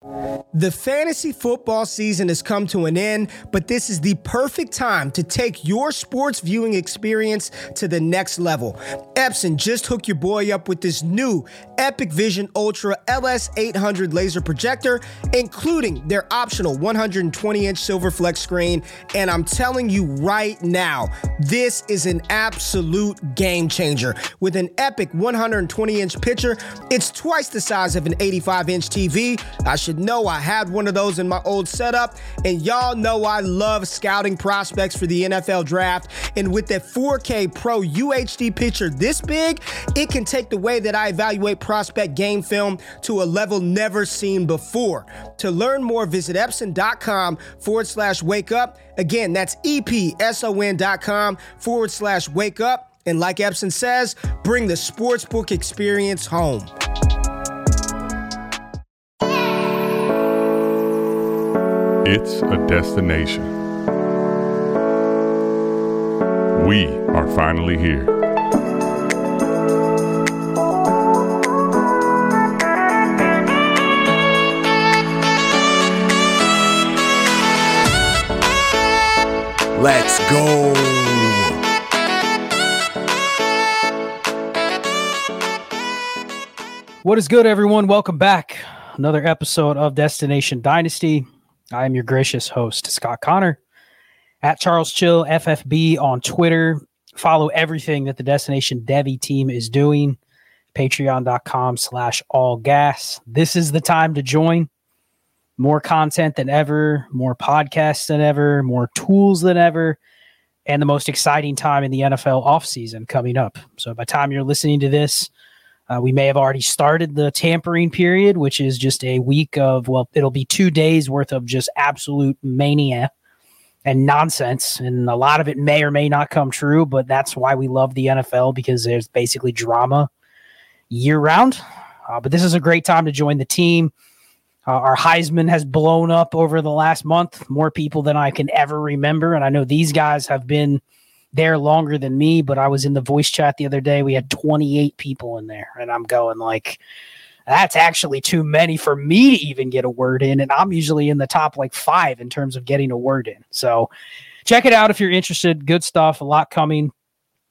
The fantasy football season has come to an end, but this is the perfect time to take your sports viewing experience to the next level. Epson just hooked your boy up with this new EpiqVision Ultra LS800 laser projector, including their optional 120 inch silver flex screen. And I'm telling you right now, this is an absolute game changer. With an epic 120 inch picture, it's twice the size of an 85 inch TV. I should know I had one of those in my old setup, and y'all know I love scouting prospects for the NFL draft. And with that 4K Pro UHD picture this big, it can take the way that I evaluate prospect game film to a level never seen before. To learn more, visit Epson.com forward slash wake up. Again, that's EPSON.com forward slash wake up. And like Epson says, bring the sportsbook experience home. It's a destination. We are finally here. Let's go. What is good, everyone? Welcome back. Another episode of Destination Dynasty. I am your gracious host, Scott Connor, at Charles Chill FFB on Twitter. Follow everything that the Destination Devi team is doing. Patreon.com slash all gas. This is the time to join. More content than ever, more podcasts than ever, more tools than ever, and the most exciting time in the NFL offseason coming up. So by time you're listening to this, uh, we may have already started the tampering period, which is just a week of, well, it'll be two days worth of just absolute mania and nonsense. And a lot of it may or may not come true, but that's why we love the NFL because there's basically drama year round. Uh, but this is a great time to join the team. Uh, our Heisman has blown up over the last month, more people than I can ever remember. And I know these guys have been there longer than me, but I was in the voice chat the other day. We had 28 people in there, and I'm going like, that's actually too many for me to even get a word in. And I'm usually in the top like five in terms of getting a word in. So check it out if you're interested. Good stuff, a lot coming.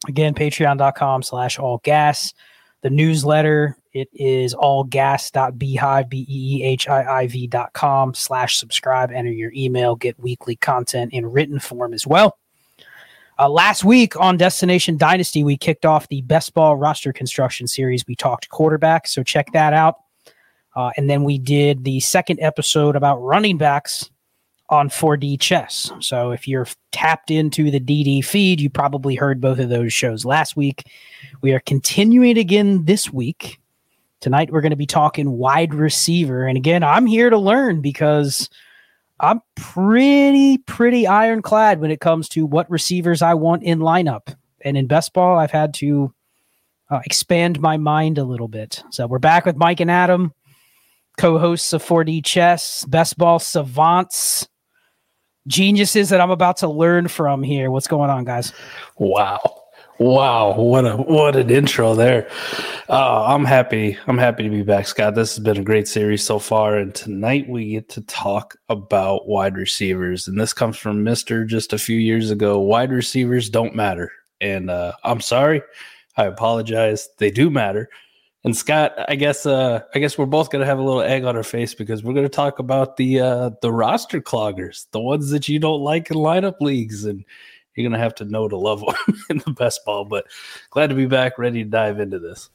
Again, patreon.com slash all gas. The newsletter, it is allgas.beehiiv, B-E-E-H-I-I-V dot com slash subscribe. Enter your email, get weekly content in written form as well. Uh, last week on Destination Dynasty, we kicked off the best ball roster construction series. We talked quarterback, so check that out. Uh, and then we did the second episode about running backs on 4D chess. So if you're tapped into the DD feed, you probably heard both of those shows last week. We are continuing again this week. Tonight, we're going to be talking wide receiver. And again, I'm here to learn because I'm pretty, pretty ironclad when it comes to what receivers I want in lineup. And in best ball, I've had to uh, expand my mind a little bit. So we're back with Mike and Adam, co hosts of 4D Chess, best ball savants, geniuses that I'm about to learn from here. What's going on, guys? Wow. Wow, what a what an intro there. Uh, I'm happy. I'm happy to be back, Scott. This has been a great series so far, and tonight we get to talk about wide receivers. And this comes from Mister just a few years ago. Wide receivers don't matter, and uh, I'm sorry. I apologize. They do matter. And Scott, I guess uh, I guess we're both gonna have a little egg on our face because we're gonna talk about the uh, the roster cloggers, the ones that you don't like in lineup leagues, and you're gonna have to know to love them in the best ball. But glad to be back, ready to dive into this.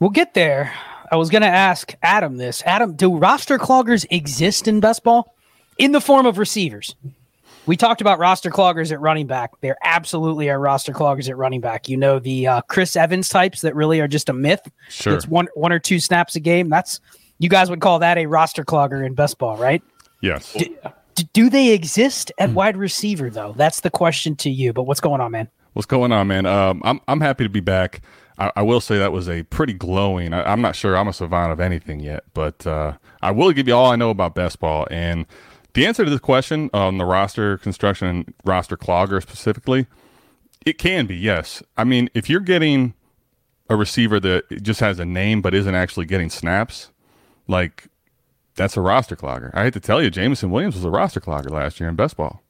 We'll get there. I was gonna ask Adam this. Adam, do roster cloggers exist in best ball in the form of receivers? We talked about roster cloggers at running back. There absolutely are roster cloggers at running back. You know the uh, Chris Evans types that really are just a myth. Sure. It's one one or two snaps a game. That's you guys would call that a roster clogger in best ball, right? Yes. D- do they exist at wide receiver though? That's the question to you. But what's going on, man? What's going on, man? Um, I'm I'm happy to be back. I, I will say that was a pretty glowing. I, am not sure I'm a savant of anything yet, but uh, I will give you all I know about best ball. And the answer to this question on the roster construction and roster clogger specifically, it can be yes. I mean, if you're getting a receiver that just has a name but isn't actually getting snaps, like that's a roster clogger. I hate to tell you, Jameson Williams was a roster clogger last year in best ball,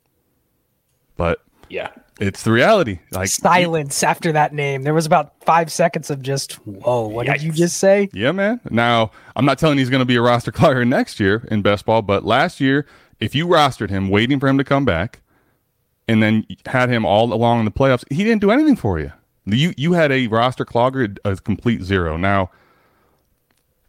but yeah, it's the reality. Like silence after that name. There was about five seconds of just, whoa, what Yikes. did you just say? Yeah, man. Now, I'm not telling he's going to be a roster clogger next year in best ball, but last year, if you rostered him waiting for him to come back and then had him all along in the playoffs, he didn't do anything for you. You you had a roster clogger, a complete zero. Now,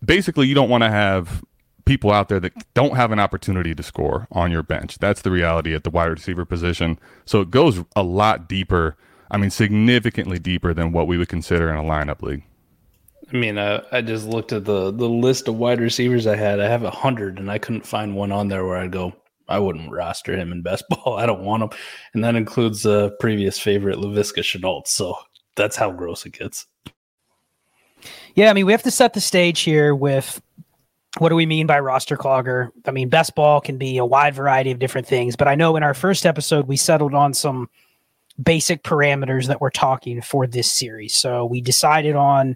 basically, you don't want to have people out there that don't have an opportunity to score on your bench. That's the reality at the wide receiver position. So it goes a lot deeper. I mean, significantly deeper than what we would consider in a lineup league. I mean, uh, I just looked at the the list of wide receivers I had. I have a hundred, and I couldn't find one on there where I'd go. I wouldn't roster him in best ball. I don't want him, and that includes a uh, previous favorite Laviska Shenault. So that's how gross it gets. Yeah, I mean, we have to set the stage here with what do we mean by roster clogger? I mean, best ball can be a wide variety of different things, but I know in our first episode we settled on some basic parameters that we're talking for this series. So we decided on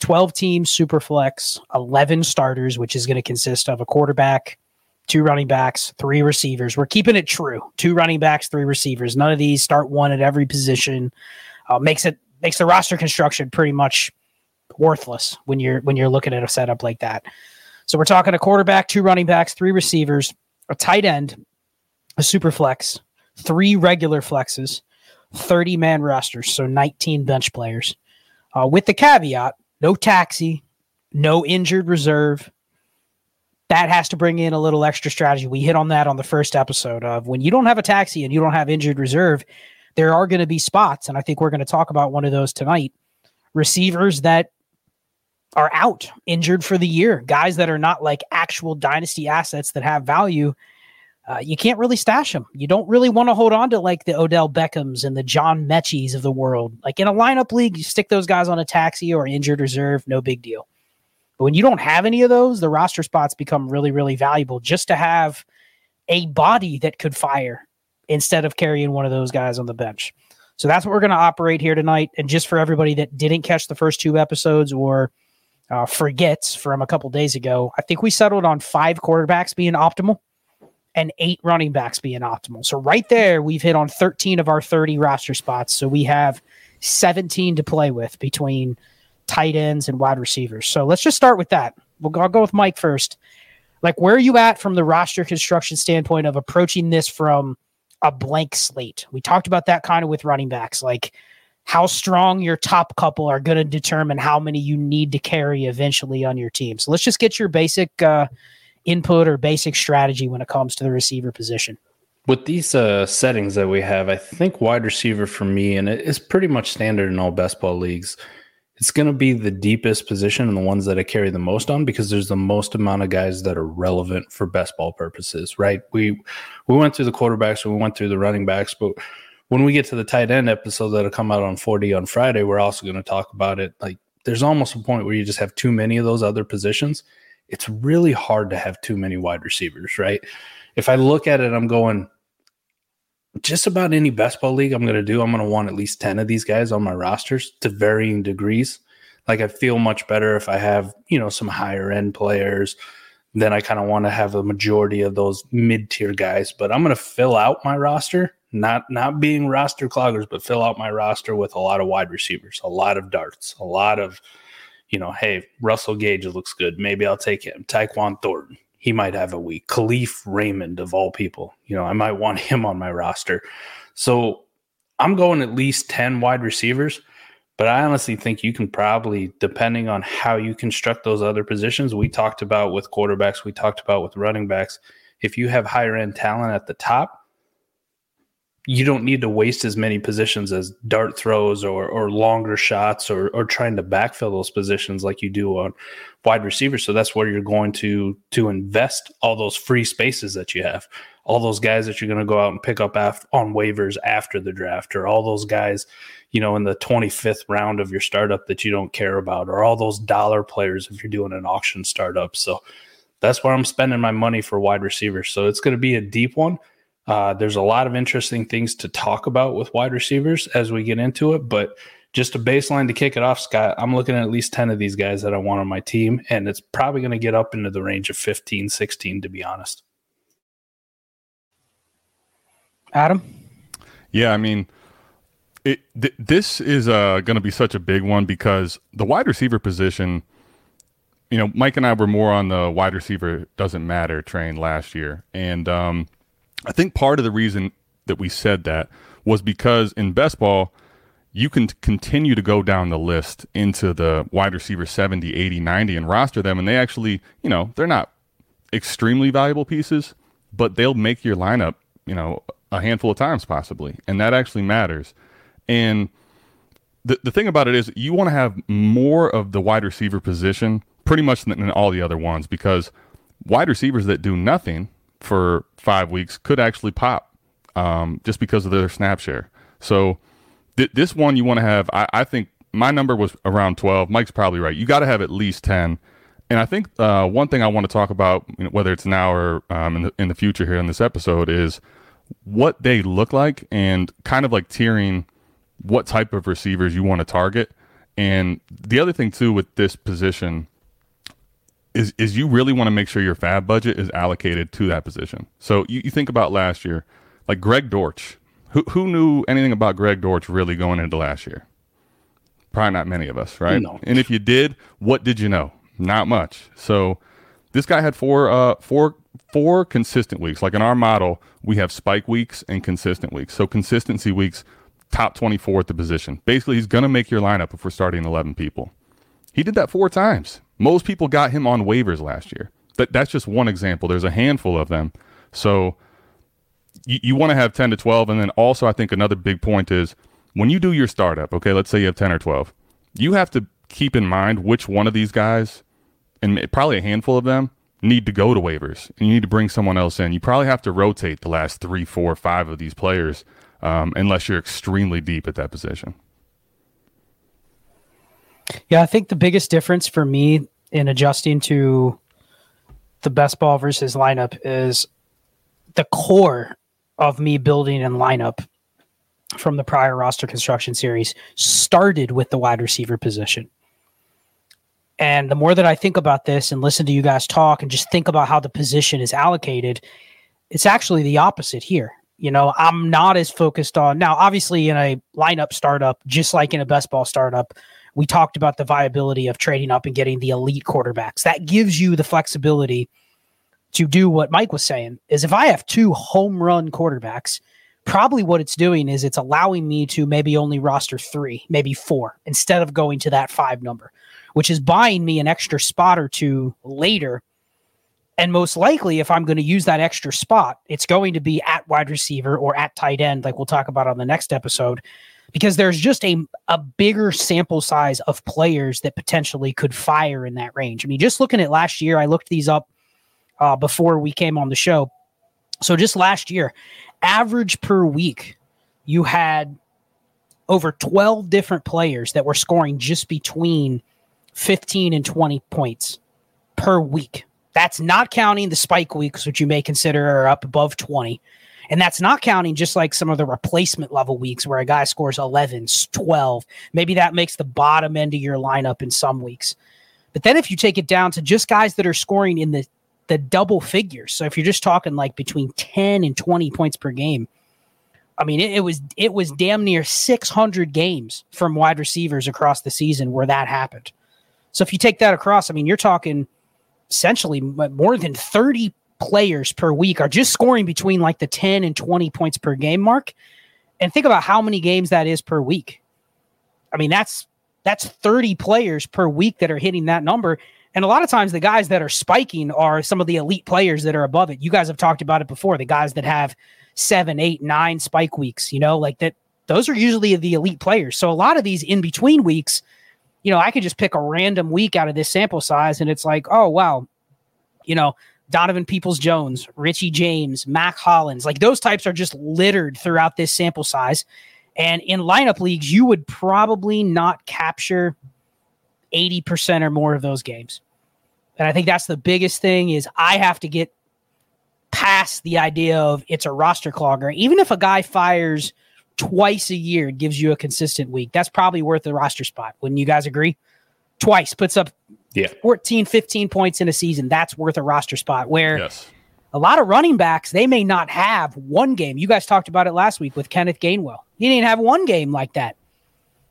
12 teams super flex, 11 starters, which is going to consist of a quarterback, two running backs, three receivers. We're keeping it true. Two running backs, three receivers. None of these start one at every position. Uh, makes it makes the roster construction pretty much worthless when you're when you're looking at a setup like that. So we're talking a quarterback, two running backs, three receivers, a tight end, a super flex, three regular flexes, 30 man rosters, so 19 bench players. Uh, with the caveat no taxi, no injured reserve. That has to bring in a little extra strategy. We hit on that on the first episode of when you don't have a taxi and you don't have injured reserve, there are going to be spots. And I think we're going to talk about one of those tonight. Receivers that are out injured for the year, guys that are not like actual dynasty assets that have value. Uh, you can't really stash them. You don't really want to hold on to like the Odell Beckhams and the John Metchies of the world. Like in a lineup league, you stick those guys on a taxi or injured reserve, no big deal. But when you don't have any of those, the roster spots become really, really valuable just to have a body that could fire instead of carrying one of those guys on the bench. So that's what we're going to operate here tonight. And just for everybody that didn't catch the first two episodes or uh, forgets from a couple days ago, I think we settled on five quarterbacks being optimal and eight running backs being optimal. So right there, we've hit on 13 of our 30 roster spots. So we have 17 to play with between tight ends and wide receivers. So let's just start with that. We'll I'll go with Mike first. Like, where are you at from the roster construction standpoint of approaching this from a blank slate? We talked about that kind of with running backs. Like, how strong your top couple are going to determine how many you need to carry eventually on your team. So let's just get your basic uh, input or basic strategy when it comes to the receiver position. With these uh, settings that we have, I think wide receiver for me, and it is pretty much standard in all best ball leagues. It's going to be the deepest position and the ones that I carry the most on because there's the most amount of guys that are relevant for best ball purposes, right? We we went through the quarterbacks, we went through the running backs, but when we get to the tight end episode that'll come out on 4D on Friday, we're also going to talk about it. Like there's almost a point where you just have too many of those other positions. It's really hard to have too many wide receivers, right? If I look at it, I'm going just about any best ball league I'm going to do, I'm going to want at least 10 of these guys on my rosters to varying degrees. Like I feel much better if I have, you know, some higher end players. Then I kind of want to have a majority of those mid tier guys, but I'm going to fill out my roster not not being roster cloggers, but fill out my roster with a lot of wide receivers, a lot of darts, a lot of, you know, hey, Russell Gage looks good. Maybe I'll take him. Tyquan Thornton, he might have a week. Kalif Raymond, of all people, you know, I might want him on my roster. So I'm going at least 10 wide receivers, but I honestly think you can probably, depending on how you construct those other positions, we talked about with quarterbacks, we talked about with running backs. If you have higher end talent at the top, you don't need to waste as many positions as dart throws or or longer shots or or trying to backfill those positions like you do on wide receivers. So that's where you're going to to invest all those free spaces that you have, all those guys that you're going to go out and pick up af- on waivers after the draft, or all those guys, you know, in the 25th round of your startup that you don't care about, or all those dollar players if you're doing an auction startup. So that's where I'm spending my money for wide receivers. So it's going to be a deep one uh, there's a lot of interesting things to talk about with wide receivers as we get into it, but just a baseline to kick it off, Scott. I'm looking at at least 10 of these guys that I want on my team, and it's probably going to get up into the range of 15, 16, to be honest. Adam? Yeah, I mean, it, th- this is uh, going to be such a big one because the wide receiver position, you know, Mike and I were more on the wide receiver doesn't matter train last year. And, um, I think part of the reason that we said that was because in best ball, you can continue to go down the list into the wide receiver 70, 80, 90 and roster them. And they actually, you know, they're not extremely valuable pieces, but they'll make your lineup, you know, a handful of times possibly. And that actually matters. And the, the thing about it is you want to have more of the wide receiver position pretty much than all the other ones because wide receivers that do nothing for five weeks could actually pop um, just because of their snap share. So th- this one you want to have, I, I, think my number was around 12. Mike's probably right. You got to have at least 10. And I think uh, one thing I want to talk about, you know, whether it's now or um, in, the, in the future here in this episode, is what they look like and kind of like tiering what type of receivers you want to target. And the other thing, too, with this position is is you really want to make sure your FAAB budget is allocated to that position. So you, you think about last year, like Greg Dortch. Who who knew anything about Greg Dortch really going into last year? Probably not many of us, right? No. And if you did, what did you know? Not much. So this guy had four uh four four consistent weeks. Like in our model, we have spike weeks and consistent weeks. So consistency weeks, top 24 at the position. Basically, he's going to make your lineup if we're starting 11 people. He did that four times. Most people got him on waivers last year. That that's just one example. There's a handful of them. So you, you want to have 10 to 12 and then also I think another big point is when you do your startup, okay, let's say you have 10 or 12. You have to keep in mind which one of these guys and probably a handful of them need to go to waivers and you need to bring someone else in. You probably have to rotate the last three, four, five of these players um, unless you're extremely deep at that position. Yeah, I think the biggest difference for me in adjusting to the best ball versus lineup is the core of me building and lineup from the prior roster construction series started with the wide receiver position. And the more that I think about this and listen to you guys talk and just think about how the position is allocated, it's actually the opposite here. You know, I'm not as focused on now, obviously, in a lineup startup, just like in a best ball startup, we talked about the viability of trading up and getting the elite quarterbacks. That gives you the flexibility to do what Mike was saying is if I have two home run quarterbacks, probably what it's doing is it's allowing me to maybe only roster three, maybe four, instead of going to that five number, which is buying me an extra spot or two later. And most likely, if I'm going to use that extra spot, it's going to be at wide receiver or at tight end, like we'll talk about on the next episode because there's just a, a bigger sample size of players that potentially could fire in that range. I mean, just looking at last year, I looked these up uh, before we came on the show. So just last year, average per week, you had over 12 different players that were scoring just between 15 and 20 points per week. That's not counting the spike weeks, which you may consider are up above 20. And that's not counting just like some of the replacement level weeks where a guy scores 11, 12. Maybe that makes the bottom end of your lineup in some weeks. But then if you take it down to just guys that are scoring in the the double figures. So if you're just talking like between 10 and 20 points per game, I mean, it, it, was it was damn near 600 games from wide receivers across the season where that happened. So if you take that across, I mean, you're talking essentially more than 30 players per week are just scoring between like the 10 and 20 points per game mark. And think about how many games that is per week. I mean, that's that's 30 players per week that are hitting that number. And a lot of times the guys that are spiking are some of the elite players that are above it. You guys have talked about it before. The guys that have seven, eight, nine spike weeks, you know, like that. Those are usually the elite players. So a lot of these in between weeks, you know, I could just pick a random week out of this sample size and it's like, oh, wow, you know, Donovan Peoples Jones, Richie James, Mack Hollins, like those types are just littered throughout this sample size. And in lineup leagues, you would probably not capture 80% or more of those games. And I think that's the biggest thing is I have to get past the idea of it's a roster clogger. Even if a guy fires twice a year, and gives you a consistent week, that's probably worth a roster spot. Wouldn't you guys agree? Twice puts up yeah. 14, 15 points in a season. That's worth a roster spot where Yes. a lot of running backs, they may not have one game. You guys talked about it last week with Kenneth Gainwell. He didn't have one game like that.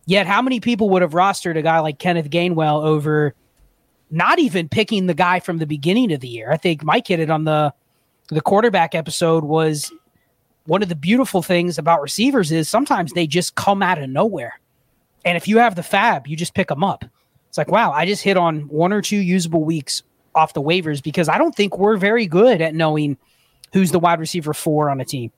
Yet, how many people would have rostered a guy like Kenneth Gainwell over not even picking the guy from the beginning of the year? I think Mike hit it on the the quarterback episode was one of the beautiful things about receivers is sometimes they just come out of nowhere. And if you have the FAAB, you just pick them up. It's like, wow, I just hit on one or two usable weeks off the waivers because I don't think we're very good at knowing who's the wide receiver four on a team.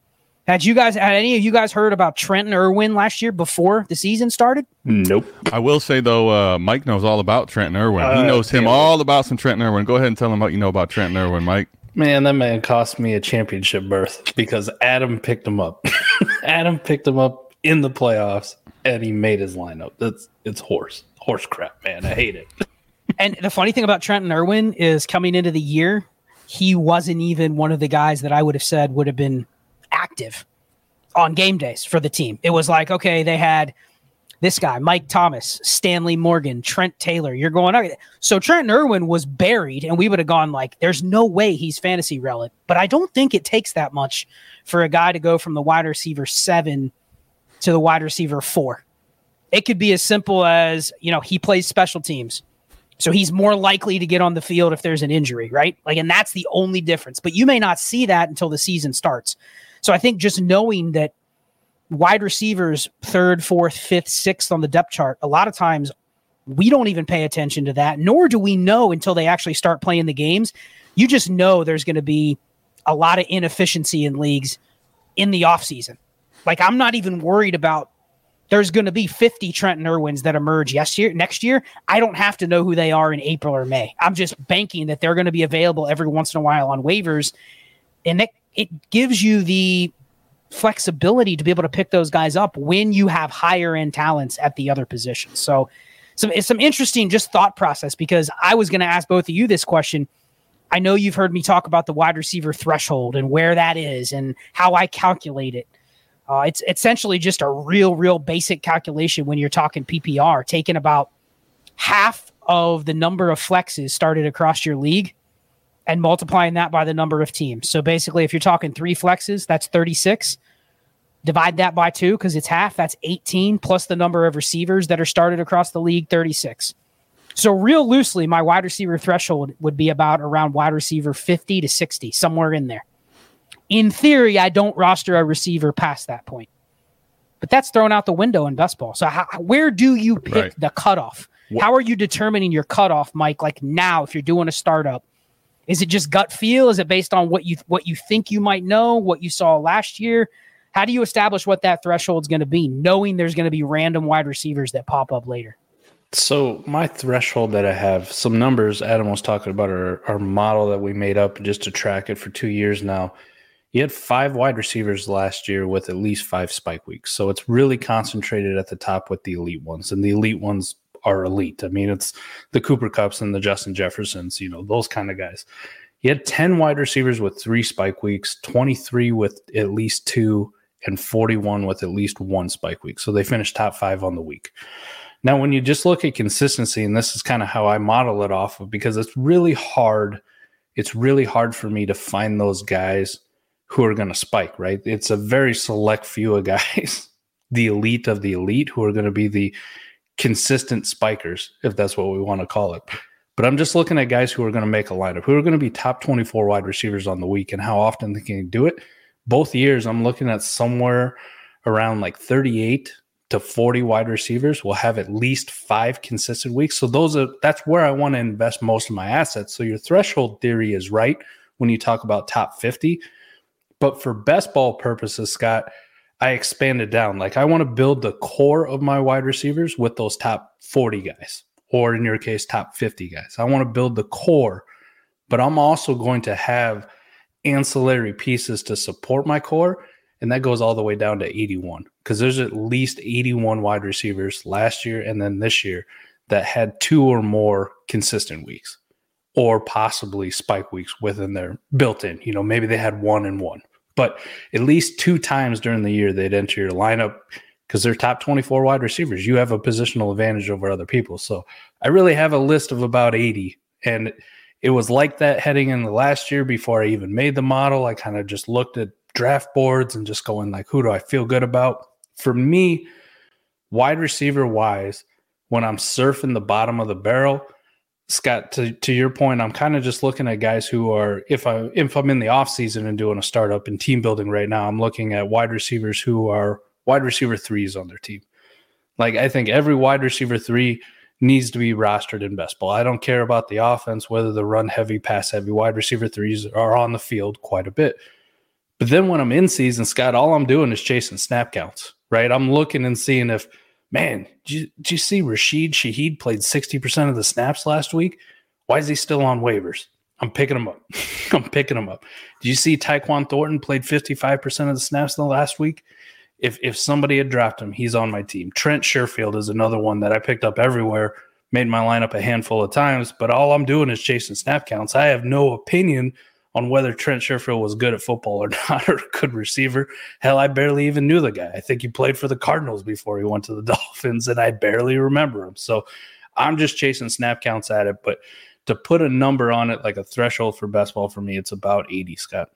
Had you guys, had any of you guys heard about Trenton Irwin last year before the season started? Nope. I will say though, uh, Mike knows all about Trenton Irwin. he Uh, knows him damn. all about some Trenton Irwin. Go ahead and tell him what you know about Trenton Irwin, Mike. Man, that man cost me a championship berth because Adam picked him up. Adam picked him up in the playoffs and he made his lineup. That's it's horse. Horse crap, man. I hate it. And the funny thing about Trenton Irwin is coming into the year, he wasn't even one of the guys that I would have said would have been active on game days for the team. It was like, okay, they had this guy, Mike Thomas, Stanley Morgan, Trent Taylor. You're going, okay. So Trenton Irwin was buried, and we would have gone like, there's no way he's fantasy relevant. But I don't think it takes that much for a guy to go from the wide receiver seven to the wide receiver four. It could be as simple as, you know, he plays special teams. So he's more likely to get on the field if there's an injury, right? Like, and that's the only difference. But you may not see that until the season starts. So I think just knowing that wide receivers, third, fourth, fifth, sixth on the depth chart, a lot of times we don't even pay attention to that, nor do we know until they actually start playing the games. You just know there's going to be a lot of inefficiency in leagues in the offseason. Like, I'm not even worried about there's going to be 50 Trenton Irwins that emerge yes year next year. I don't have to know who they are in April or May. I'm just banking that they're going to be available every once in a while on waivers, and that it gives you the flexibility to be able to pick those guys up when you have higher end talents at the other positions. So, some it's some interesting just thought process because I was going to ask both of you this question. I know you've heard me talk about the wide receiver threshold and where that is and how I calculate it. Uh, it's essentially just a real, real basic calculation when you're talking PPR, taking about half of the number of flexes started across your league and multiplying that by the number of teams. So basically, if you're talking three flexes, that's 36. Divide that by two because it's half, that's 18, plus the number of receivers that are started across the league, 36. So, real loosely, my wide receiver threshold would be about around wide receiver 50 to 60, somewhere in there in theory, I don't roster a receiver past that point. But that's thrown out the window in best ball. So how, where do you pick Right. the cutoff? How are you determining your cutoff, Mike? Like now, if you're doing a startup, is it just gut feel? Is it based on what you what you think you might know, what you saw last year? How do you establish what that threshold is going to be, knowing there's going to be random wide receivers that pop up later? So my threshold that I have, some numbers Adam was talking about our, our model that we made up just to track it for two years now. You had five wide receivers last year with at least five spike weeks. So it's really concentrated at the top with the elite ones. And the elite ones are elite. I mean, it's the Cooper Kupps and the Justin Jeffersons, you know, those kind of guys. He had 10 wide receivers with three spike weeks, 23 with at least two, and 41 with at least one spike week. So they finished top five on the week. Now, when you just look at consistency, and this is kind of how I model it off of, because it's really hard. It's really hard for me to find those guys who are going to spike, right? It's a very select few of guys, the elite of the elite, who are going to be the consistent spikers, if that's what we want to call it. But I'm just looking at guys who are going to make a lineup, who are going to be top 24 wide receivers on the week, and how often they can do it. Both years, I'm looking at somewhere around like 38 to 40 wide receivers will have at least five consistent weeks. So those are that's where I want to invest most of my assets. So your threshold theory is right when you talk about top 50, But for best ball purposes, Scott, I expanded down. Like I want to build the core of my wide receivers with those top 40 guys, or in your case, top 50 guys. I want to build the core, but I'm also going to have ancillary pieces to support my core. And that goes all the way down to 81 because there's at least 81 wide receivers last year and then this year that had two or more consistent weeks or possibly spike weeks within their built in. You know, maybe they had one and one, but at least two times during the year they'd enter your lineup because they're top 24 wide receivers. You have a positional advantage over other people. So I really have a list of about 80. And it was like that heading in the last year before I even made the model. I kind of just looked at draft boards and just going like, who do I feel good about? For me, wide receiver wise, when I'm surfing the bottom of the barrel, Scott, to, to your point, I'm kind of just looking at guys who are if I if I'm in the off season and doing a startup and team building right now, I'm looking at wide receivers who are wide receiver threes on their team. Like I think every wide receiver three needs to be rostered in best ball. I don't care about the offense, whether the run heavy, pass heavy, wide receiver threes are on the field quite a bit. But then when I'm in season, Scott, all I'm doing is chasing snap counts, right? I'm looking and seeing if man, did you, you see Rashid Shaheed played 60% of the snaps last week? Why is he still on waivers? I'm picking him up. I'm picking him up. Do you see Tyquan Thornton played 55% of the snaps in the last week? If if somebody had dropped him, he's on my team. Trent Sherfield is another one that I picked up everywhere, made my lineup a handful of times, but all I'm doing is chasing snap counts. I have no opinion on whether Trent Sherfield was good at football or not, or a good receiver. Hell, I barely even knew the guy. I think he played for the Cardinals before he went to the Dolphins, and I barely remember him. So I'm just chasing snap counts at it. But to put a number on it, like a threshold for best ball for me, it's about 80, Scott.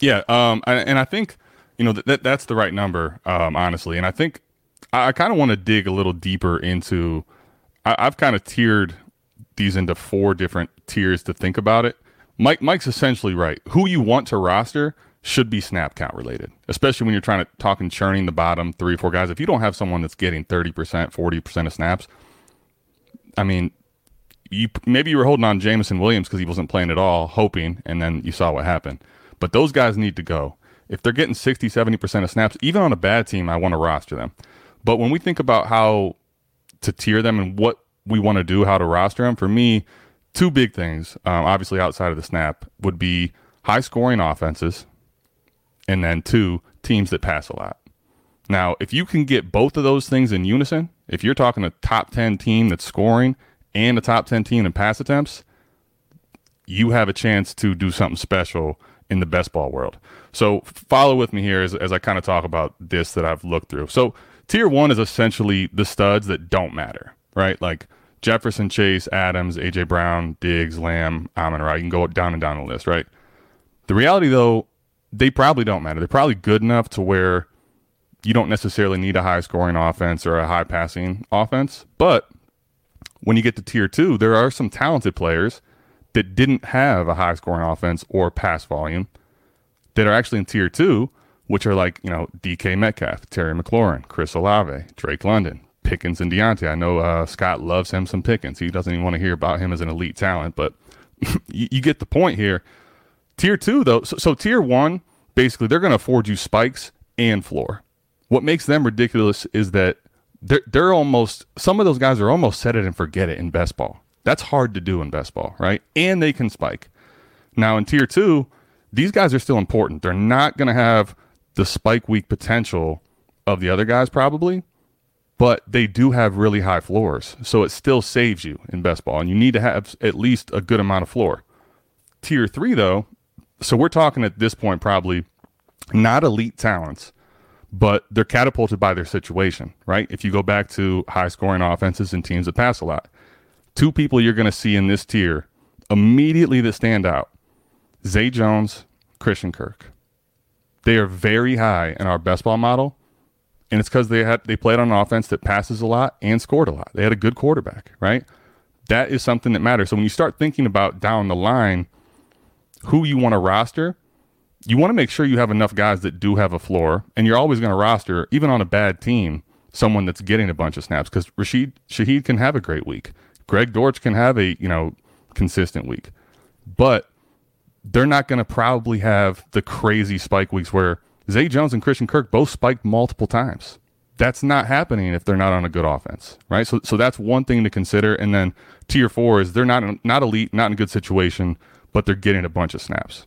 Yeah. Um, and I think, you know, that that's the right number, um, honestly. And I think I, kind of want to dig a little deeper into, I, I've kind of tiered these into four different tiers to think about it. Mike Mike's essentially right. Who you want to roster should be snap count related, especially when you're trying to talk and churning the bottom three or four guys. If you don't have someone that's getting 30%, 40% of snaps, I mean, you maybe you were holding on Jameson Williams because he wasn't playing at all, hoping, and then you saw what happened. But those guys need to go. If they're getting 60, 70% of snaps, even on a bad team, I want to roster them. But when we think about how to tier them and what we want to do, how to roster them, for me, two big things, um, obviously outside of the snap, would be high scoring offenses, and then two teams that pass a lot. Now, if you can get both of those things in unison, if you're talking a top 10 team that's scoring and a top 10 team in pass attempts, you have a chance to do something special in the best ball world. So follow with me here as, as I kind of talk about this that I've looked through. So tier one is essentially the studs that don't matter, right? Like Jefferson, Chase, Adams, AJ Brown, Diggs, Lamb, Amon Ra. You can go down and down the list, right? The reality, though, they probably don't matter. They're probably good enough to where you don't necessarily need a high scoring offense or a high passing offense. But when you get to tier two, there are some talented players that didn't have a high scoring offense or pass volume that are actually in tier two, which are like, you know, DK Metcalf, Terry McLaurin, Chris Olave, Drake London, Pickens and Diontae. I know uh, Scott loves him some Pickens. He doesn't even want to hear about him as an elite talent, but you, you, get the point here. Tier two, though, so, so tier one, basically, they're going to afford you spikes and floor. What makes them ridiculous is that they're, they're almost, some of those guys are almost set it and forget it in best ball. That's hard to do in best ball, right? And they can spike. Now, in tier two, these guys are still important. They're not going to have the spike week potential of the other guys, probably, but they do have really high floors. So it still saves you in best ball, and you need to have at least a good amount of floor. Tier three, though, so we're talking at this point probably not elite talents, but they're catapulted by their situation, right? If you go back to high scoring offenses and teams that pass a lot, two people you're going to see in this tier immediately that stand out Zay Jones, Christian Kirk. They are very high in our best ball model and it's because they had they played on an offense that passes a lot and scored a lot. They had a good quarterback, right? That is something that matters. So when you start thinking about down the line who you want to roster, you want to make sure you have enough guys that do have a floor, and you're always going to roster, even on a bad team, someone that's getting a bunch of snaps because Rashid Shaheed can have a great week. Greg Dortch can have a you know consistent week, but they're not going to probably have the crazy spike weeks where Zay Jones and Christian Kirk both spiked multiple times. That's not happening if they're not on a good offense, right? So, so that's one thing to consider. And then tier four is they're not not elite, not in a good situation, but they're getting a bunch of snaps.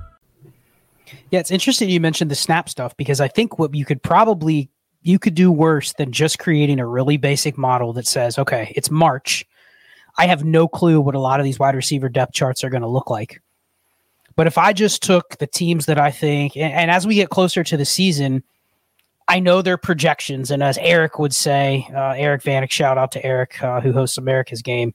Yeah, it's interesting you mentioned the snap stuff because I think what you could probably you could do worse than just creating a really basic model that says, okay, it's March. I have no clue what a lot of these wide receiver depth charts are going to look like. But if I just took the teams that I think, and, and, as we get closer to the season, I know their projections. And as Eric would say, uh, Eric Vanek, shout out to Eric, uh, who hosts America's game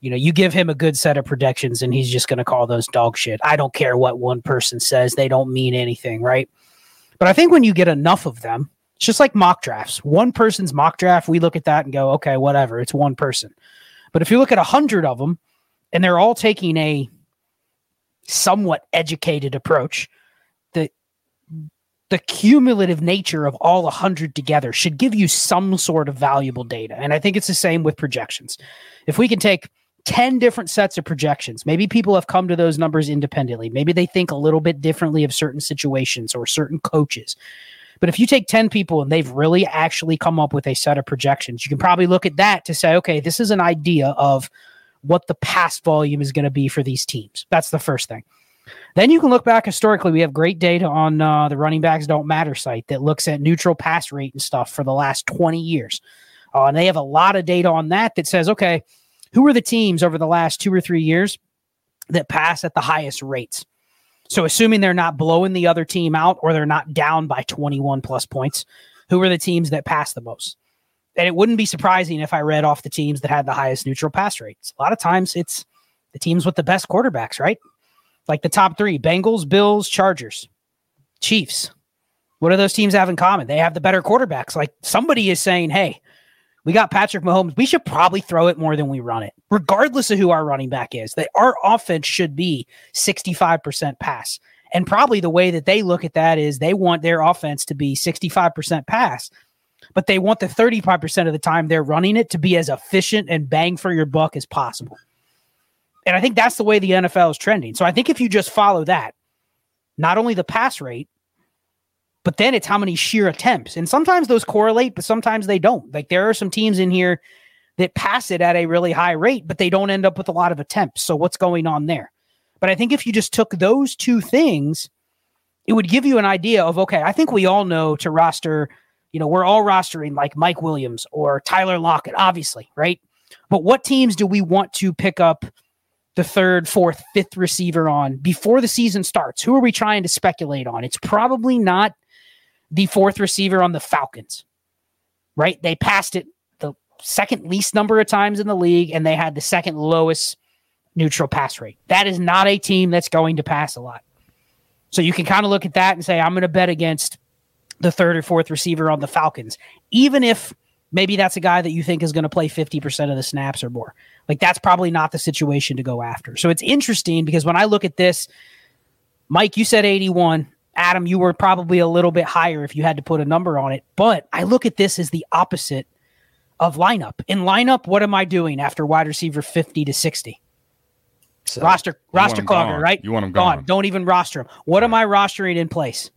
you know, you give him a good set of predictions and he's just going to call those dog shit. I don't care what one person says, they don't mean anything, right? But I think when you get enough of them, it's just like mock drafts. One person's mock draft, we look at that and go, okay, whatever, it's one person. But if you look at a hundred of them and they're all taking a somewhat educated approach, the the cumulative nature of all a hundred together should give you some sort of valuable data. And I think it's the same with projections. If we can take 10 different sets of projections. Maybe people have come to those numbers independently. Maybe they think a little bit differently of certain situations or certain coaches. But if you take 10 people and they've really actually come up with a set of projections, you can probably look at that to say, okay, this is an idea of what the pass volume is going to be for these teams. That's the first thing. Then you can look back historically. We have great data on uh, the running backs don't matter site that looks at neutral pass rate and stuff for the last 20 years. Uh, and they have a lot of data on that that says, okay, who are the teams over the last two or three years that pass at the highest rates? So, assuming they're not blowing the other team out or they're not down by 21 plus points, who are the teams that pass the most? And it wouldn't be surprising if I read off the teams that had the highest neutral pass rates. A lot of times it's the teams with the best quarterbacks, right? Like the top three Bengals, Bills, Chargers, Chiefs. What do those teams have in common? They have the better quarterbacks. Like somebody is saying, hey, we got Patrick Mahomes. We should probably throw it more than we run it, regardless of who our running back is. That our offense should be 65% pass. And probably the way that they look at that is they want their offense to be 65% pass, but they want the 35% of the time they're running it to be as efficient and bang for your buck as possible. And I think that's the way the NFL is trending. So I think if you just follow that, not only the pass rate, but then it's how many sheer attempts. And sometimes those correlate, but sometimes they don't. Like there are some teams in here that pass it at a really high rate, but they don't end up with a lot of attempts. So what's going on there? But I think if you just took those two things, it would give you an idea of okay, I think we all know to roster, you know, we're all rostering like Mike Williams or Tyler Lockett, obviously, right? But what teams do we want to pick up the third, fourth, fifth receiver on before the season starts? Who are we trying to speculate on? It's probably not the fourth receiver on the Falcons, right? They passed it the second least number of times in the league, and they had the second lowest neutral pass rate. That is not a team that's going to pass a lot. So you can kind of look at that and say, I'm going to bet against the third or fourth receiver on the Falcons, even if maybe that's a guy that you think is going to play 50% of the snaps or more. Like that's probably not the situation to go after. So it's interesting because when I look at this, Mike, you said 81. Adam, you were probably a little bit higher if you had to put a number on it. But I look at this as the opposite of lineup. In lineup, what am I doing after wide receiver 50 to 60? So roster roster clogger, right? You want them gone. gone. Don't even roster them. What am I rostering in place?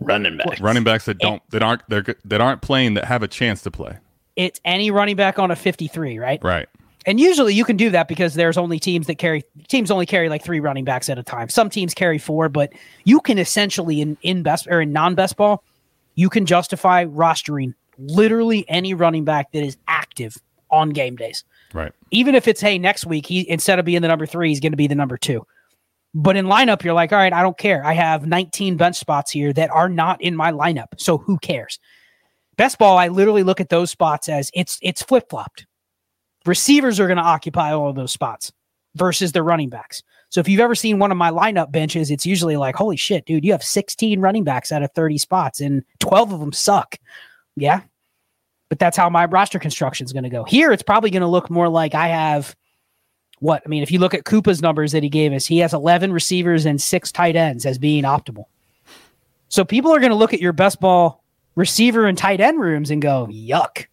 Running backs. Running backs that don't that aren't they're that aren't playing that have a chance to play. It's any running back on a 53, right? Right. And usually you can do that because there's only teams that carry teams only carry like three running backs at a time. Some teams carry four, but you can essentially in in best or in non best ball, you can justify rostering literally any running back that is active on game days. Right. Even if it's hey next week he instead of being the number three, he's going to be the number two. But in lineup, you're like, all right, I don't care. I have 19 bench spots here that are not in my lineup, so who cares? Best ball, I literally look at those spots as it's it's flip flopped. Receivers are going to occupy all of those spots versus the running backs. So if you've ever seen one of my lineup benches, it's usually like, holy shit, dude, you have 16 running backs out of 30 spots and 12 of them suck. Yeah. But that's how my roster construction is going to go. Here, it's probably going to look more like I have what? I mean, if you look at Koopa's numbers that he gave us, he has 11 receivers and six tight ends as being optimal. So people are going to look at your best ball receiver and tight end rooms and go, yuck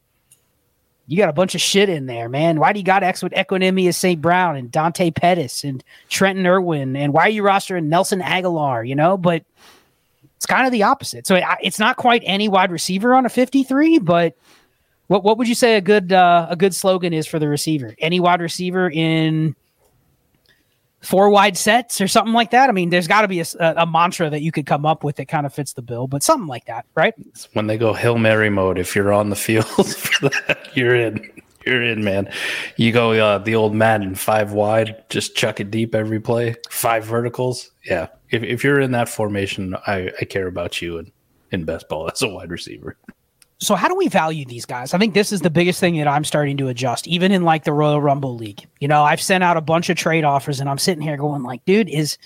you got a bunch of shit in there, man. Why do you got X with Equanimeous St. Brown and Dante Pettis and Trenton Irwin? And why are you rostering Nelson Agholor, you know? But it's kind of the opposite. So it's not quite any wide receiver on a 53, but what what would you say a good uh, a good slogan is for the receiver? Any wide receiver in four wide sets or something like that. I mean, there's got to be a, a, mantra that you could come up with that kind of fits the bill, but something like that, right? It's when they go Hail Mary mode, if you're on the field for that, you're in. You're in, man. You go uh, the old Madden five wide, just chuck it deep every play, five verticals. Yeah. If, if you're in that formation, I, I care about you in, in best ball as a wide receiver. So how do we value these guys? I think this is the biggest thing that I'm starting to adjust, even in like the Royal Rumble League. You know, I've sent out a bunch of trade offers, and I'm sitting here going like, dude, is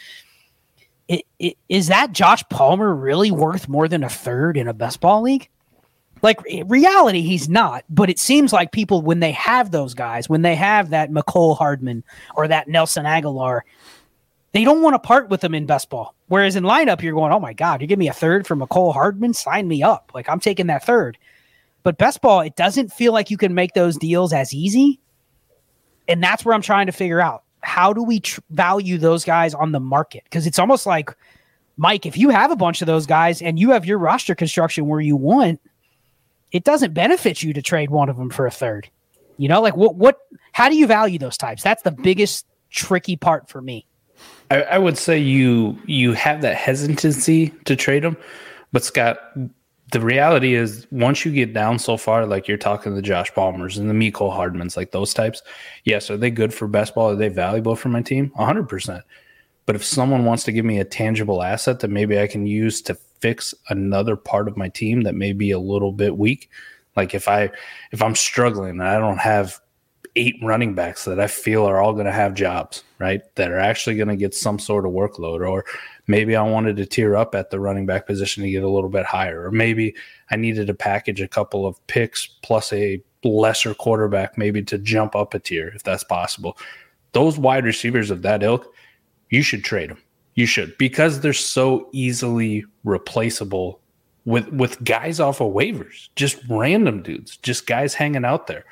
it, it, is that Josh Palmer really worth more than a third in a best ball league? Like reality, he's not. But it seems like people when they have those guys, when they have that Mecole Hardman or that Nelson Agholor, they don't want to part with them in best ball. Whereas in lineup, you're going, oh my God, you give me a third for Mecole Hardman, sign me up. Like I'm taking that third. But best ball, it doesn't feel like you can make those deals as easy. And that's where I'm trying to figure out how do we tr- value those guys on the market? Because it's almost like, Mike, if you have a bunch of those guys and you have your roster construction where you want, it doesn't benefit you to trade one of them for a third. You know, like what, what, how do you value those types? That's the biggest tricky part for me. I, I, would say you you have that hesitancy to trade them, but Scott, the reality is once you get down so far, like you're talking to the Josh Palmers and the Mecole Hardmans, like those types, yes, are they good for best ball? Are they valuable for my team? hundred percent. But if someone wants to give me a tangible asset that maybe I can use to fix another part of my team that may be a little bit weak, like if I if I'm struggling and I don't have eight running backs that I feel are all going to have jobs, right? That are actually going to get some sort of workload. Or maybe I wanted to tier up at the running back position to get a little bit higher. Or maybe I needed to package a couple of picks plus a lesser quarterback, maybe to jump up a tier if that's possible. Those wide receivers of that ilk, you should trade them. You should because they're so easily replaceable with with guys off of waivers, just random dudes, just guys hanging out there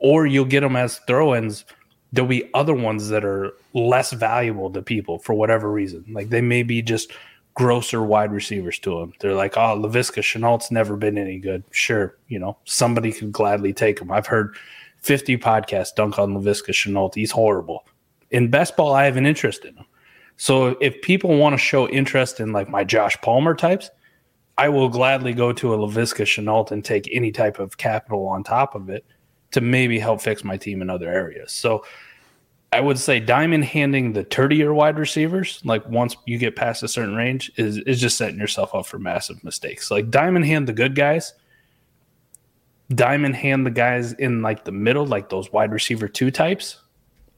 or you'll get them as throw-ins. There'll be other ones that are less valuable to people for whatever reason. Like they may be just grosser wide receivers to them. They're like, oh, Laviska Shenault's never been any good. Sure, you know, somebody could gladly take him. I've heard 50 podcasts dunk on Laviska Shenault. He's horrible. In best ball, I have an interest in him. So if people want to show interest in like my Josh Palmer types, I will gladly go to a Laviska Shenault and take any type of capital on top of it to maybe help fix my team in other areas. So I would say diamond handing the 30 year wide receivers, like once you get past a certain range, is is just setting yourself up for massive mistakes. Like diamond hand the good guys, diamond hand the guys in like the middle, like those wide receiver two types.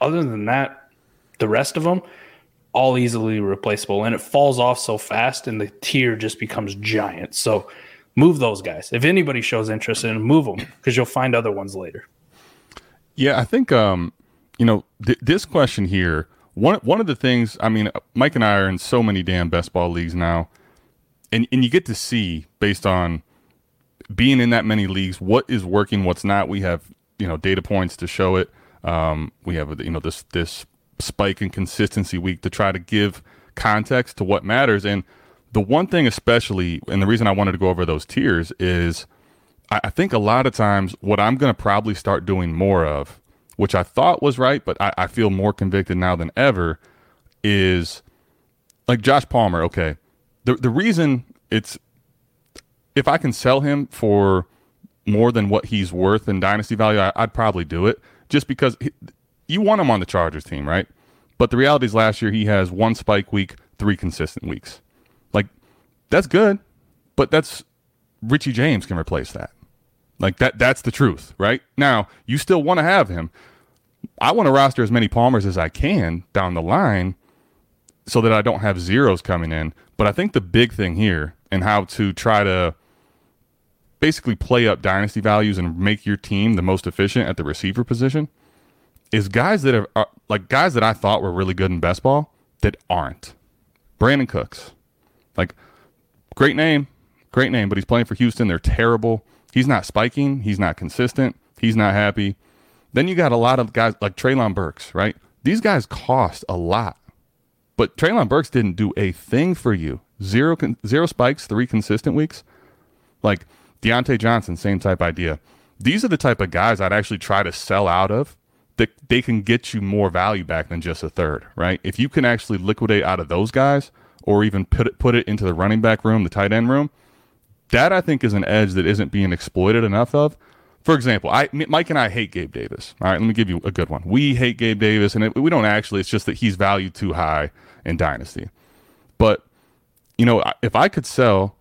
Other than that, the rest of them, all easily replaceable. And it falls off so fast and the tier just becomes giant. So move those guys. If anybody shows interest in move them because you'll find other ones later. Yeah, I think um, you know th- this question here. One one of the things I mean, Mike and I are in so many damn best ball leagues now, and and you get to see based on being in that many leagues what is working, what's not. We have you know data points to show it. Um, we have you know this this spike in consistency week to try to give context to what matters and the one thing especially and the reason i wanted to go over those tiers is i, I think a lot of times what i'm going to probably start doing more of which i thought was right but I, I feel more convicted now than ever is like josh palmer okay. The, the reason it's if i can sell him for more than what he's worth in dynasty value I, i'd probably do it just because he, you want him on the chargers team right? But the reality is last year he has one spike week three consistent weeks that's good, but that's Richie James can replace that. Like that that's the truth, right? Now, you still want to have him. I want to roster as many Palmers as I can down the line, so that I don't have zeros coming in. But I think the big thing here and how to try to basically play up dynasty values and make your team the most efficient at the receiver position is guys that are, are like guys that I thought were really good in best ball that aren't. Brandin Cooks. Like great name, great name, but he's playing for Houston. They're terrible. He's not spiking, he's not consistent, he's not happy. Then you got a lot of guys like Treylon Burks, right? These guys cost a lot. But Treylon Burks didn't do a thing for you. Zero zero spikes, three consistent weeks. Like Diontae Johnson, same type idea. These are the type of guys I'd actually try to sell out of that they can get you more value back than just a third, right? If you can actually liquidate out of those guys or even put it, put it into the running back room, the tight end room, that I think is an edge that isn't being exploited enough of. For example, I Mike and I hate Gabe Davis. All right, let me give you a good one. We hate Gabe Davis, and it, we don't actually. It's just that he's valued too high in Dynasty. But you know, if I could sell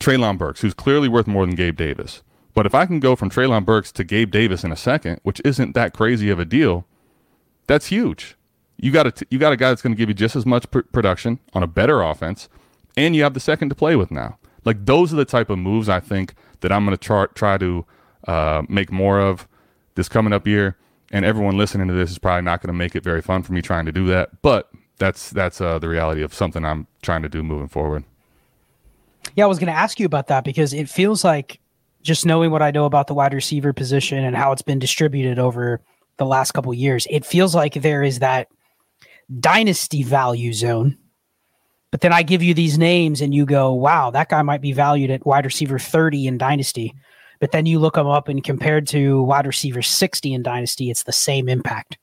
Treylon Burks, who's clearly worth more than Gabe Davis, but if I can go from Treylon Burks to Gabe Davis in a second, which isn't that crazy of a deal, that's huge. You got a t- you got a guy that's going to give you just as much pr- production on a better offense, and you have the second to play with now. Like those are the type of moves I think that I'm going to try try to uh, make more of this coming up year. And everyone listening to this is probably not going to make it very fun for me trying to do that, but that's that's uh, the reality of something I'm trying to do moving forward. Yeah, I was going to ask you about that because it feels like just knowing what I know about the wide receiver position and how it's been distributed over the last couple years, it feels like there is that dynasty value zone. But then I give you these names and you go, wow, that guy might be valued at wide receiver 30 in dynasty. But then you look them up and compared to wide receiver 60 in dynasty, it's the same impact.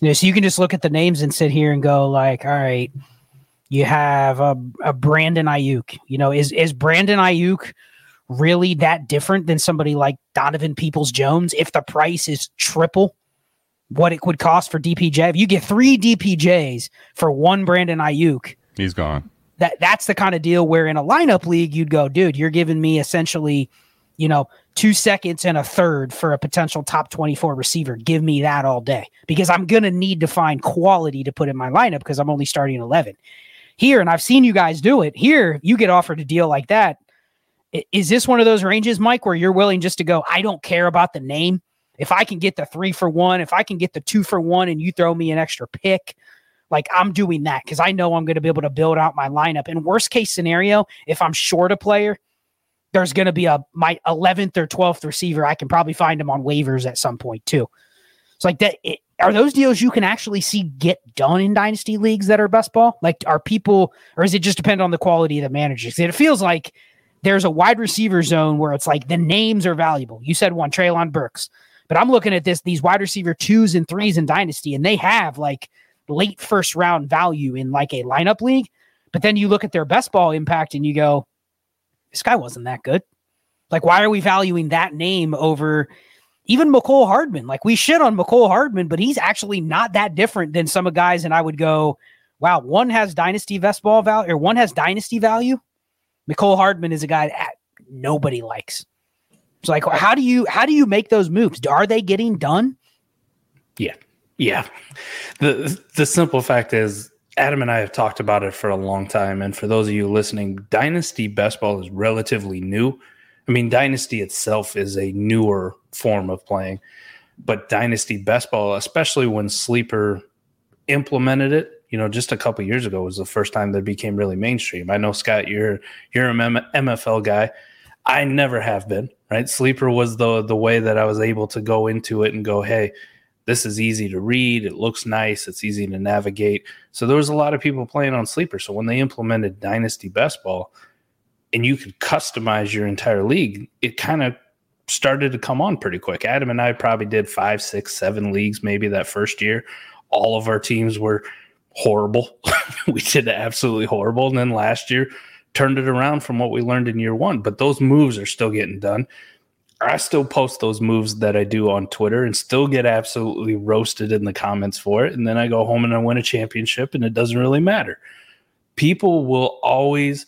You know, so you can just look at the names and sit here and go like, all right, you have a, a Brandon Aiyuk. You know, is is Brandon Aiyuk really that different than somebody like Donovan Peoples Jones if the price is triple what it would cost for DPJ? If you get three DPJs for one Brandon Aiyuk, he's gone. That that's the kind of deal where in a lineup league you'd go, dude, you're giving me essentially, you know, two seconds and a third for a potential top 24 receiver. Give me that all day because I'm going to need to find quality to put in my lineup because I'm only starting 11. Here, and I've seen you guys do it. Here, you get offered a deal like that. Is this one of those ranges, Mike, where you're willing just to go, I don't care about the name? If I can get the three for one, if I can get the two for one and you throw me an extra pick, like I'm doing that because I know I'm going to be able to build out my lineup. And worst case scenario, if I'm short a player, there's going to be a my 11th or 12th receiver. I can probably find him on waivers at some point too. It's like that. It, are those deals you can actually see get done in dynasty leagues that are best ball? Like, are people, or is it just depend on the quality of the managers? It feels like there's a wide receiver zone where it's like the names are valuable. You said one, Treylon Burks, but I'm looking at this these wide receiver twos and threes in dynasty, and they have like late first round value in like a lineup league. But then you look at their best ball impact and you go, this guy wasn't that good. Like, why are we valuing that name over even Mecole Hardman? Like, we shit on Mecole Hardman, but he's actually not that different than some of guys. And I would go, wow, one has dynasty best ball value, or one has dynasty value. Mecole Hardman is a guy that nobody likes. Like, how do you how do you make those moves? Are they getting done? Yeah, yeah. the The simple fact is, Adam and I have talked about it for a long time. And for those of you listening, Dynasty Best Ball is relatively new. I mean, Dynasty itself is a newer form of playing, but Dynasty Best Ball, especially when Sleeper implemented it, you know, just a couple years ago was the first time that became really mainstream. I know Scott, you're you're an MFL guy. I never have been. Right, Sleeper was the the way that I was able to go into it and go, hey, this is easy to read. It looks nice. It's easy to navigate. So there was a lot of people playing on Sleeper. So when they implemented Dynasty Best Ball and you could customize your entire league, it kind of started to come on pretty quick. Adam and I probably did five, six, seven leagues maybe that first year. All of our teams were horrible. we did absolutely horrible. And then last year turned it around from what we learned in year one. But those moves are still getting done. I still post those moves that I do on Twitter and still get absolutely roasted in the comments for it. And then I go home and I win a championship and it doesn't really matter. People will always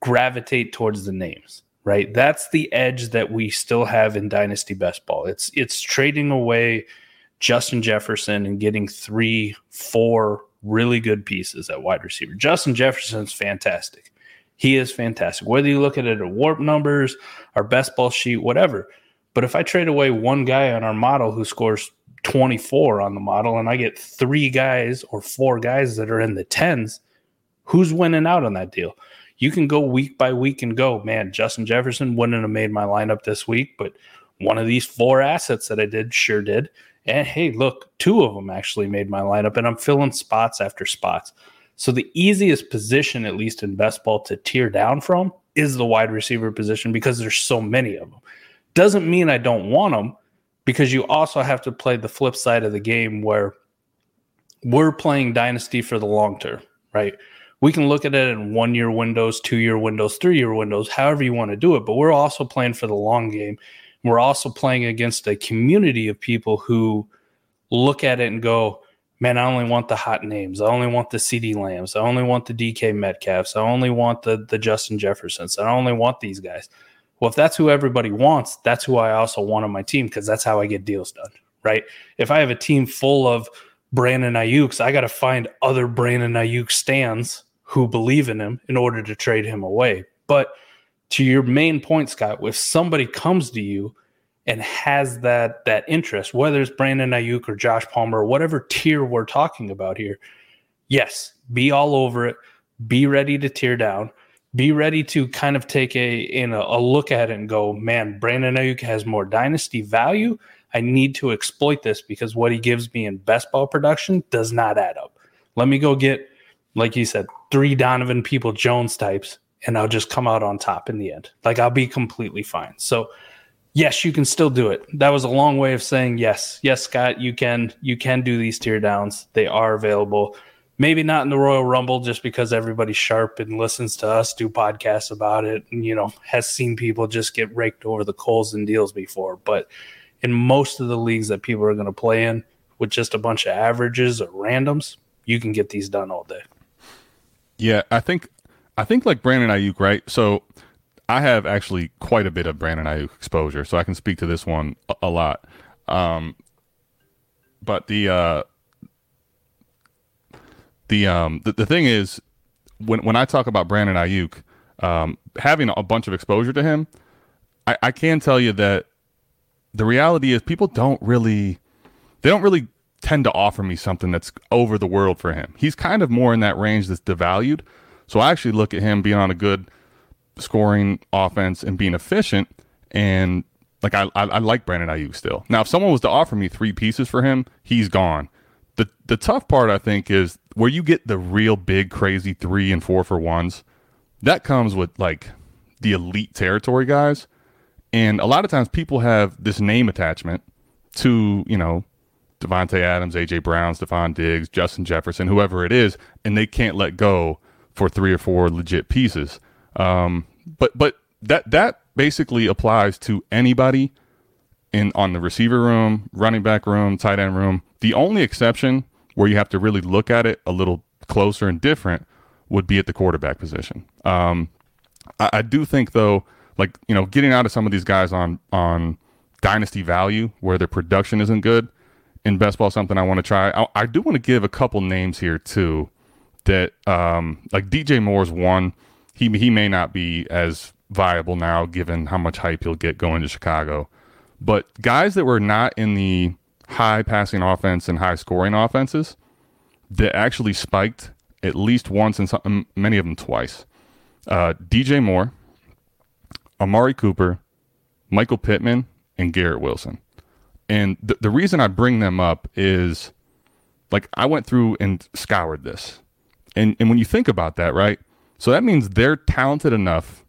gravitate towards the names, right? That's the edge that we still have in Dynasty Best Ball. It's it's trading away Justin Jefferson and getting three, four really good pieces at wide receiver. Justin Jefferson's fantastic. He is fantastic. Whether you look at it at warp numbers, our best ball sheet, whatever. But if I trade away one guy on our model who scores 24 on the model and I get three guys or four guys that are in the tens, who's winning out on that deal? You can go week by week and go, man, Justin Jefferson wouldn't have made my lineup this week, but one of these four assets that I did sure did. And hey, look, two of them actually made my lineup, and I'm filling spots after spots. So the easiest position, at least in best ball, to tear down from is the wide receiver position because there's so many of them. Doesn't mean I don't want them because you also have to play the flip side of the game where we're playing dynasty for the long term, right? We can look at it in one year windows, two year windows, three year windows, however you want to do it. But we're also playing for the long game. We're also playing against a community of people who look at it and go, man, I only want the hot names. I only want the CeeDee Lambs. I only want the DK Metcalfs. I only want the, the Justin Jeffersons. I only want these guys. Well, if that's who everybody wants, that's who I also want on my team because that's how I get deals done, right? If I have a team full of Brandon Aiyuk's, I got to find other Brandon Aiyuk stands who believe in him in order to trade him away. But to your main point, Scott, if somebody comes to you and has that that interest, whether it's Brandon Aiyuk or Josh Palmer or whatever tier we're talking about here, yes, be all over it. Be ready to tear down be ready to kind of take a in a, a, look at it and go, man, Brandon Aiyuk has more dynasty value. I need to exploit this because what he gives me in best ball production does not add up. Let me go get, like you said, three Donovan People Jones types, and I'll just come out on top in the end. Like I'll be completely fine. So yes, you can still do it. That was a long way of saying yes. Yes, Scott, you can you can do these tear downs. They are available maybe not in the Royal Rumble just because everybody's sharp and listens to us do podcasts about it and, you know, has seen people just get raked over the coals and deals before. But in most of the leagues that people are going to play in with just a bunch of averages or randoms, you can get these done all day. Yeah, I think I think like Brandon Aiyuk, right? So I have actually quite a bit of Brandon Aiyuk exposure, so I can speak to this one a, a lot. Um, but the uh, the um the, the thing is when when I talk about Brandon Aiyuk, um, having a bunch of exposure to him, I, I can tell you that the reality is people don't really they don't really tend to offer me something that's over the world for him. He's kind of more in that range that's devalued. So I actually look at him being on a good scoring offense and being efficient and like I, I, I like Brandon Aiyuk still. Now if someone was to offer me three pieces for him, he's gone. The the tough part I think is where you get the real big crazy three and four for ones. That comes with like the elite territory guys. And a lot of times people have this name attachment to, you know, Davante Adams, AJ Brown, Stefon Diggs, Justin Jefferson, whoever it is, and they can't let go for three or four legit pieces. Um, but but that that basically applies to anybody in on the receiver room, running back room, tight end room. The only exception where you have to really look at it a little closer and different would be at the quarterback position. Um, I, I, do think though, like you know, getting out of some of these guys on on dynasty value where their production isn't good in best ball, something I want to try. I, I do want to give a couple names here too. That um, like DJ Moore's one. He he may not be as viable now given how much hype he'll get going to Chicago. But guys that were not in the high passing offense and high scoring offenses that actually spiked at least once and some, many of them twice. Uh, DJ Moore, Amari Cooper, Michael Pittman, and Garrett Wilson. And th- the reason I bring them up is like I went through and scoured this. And and when you think about that, right? So that means they're talented enough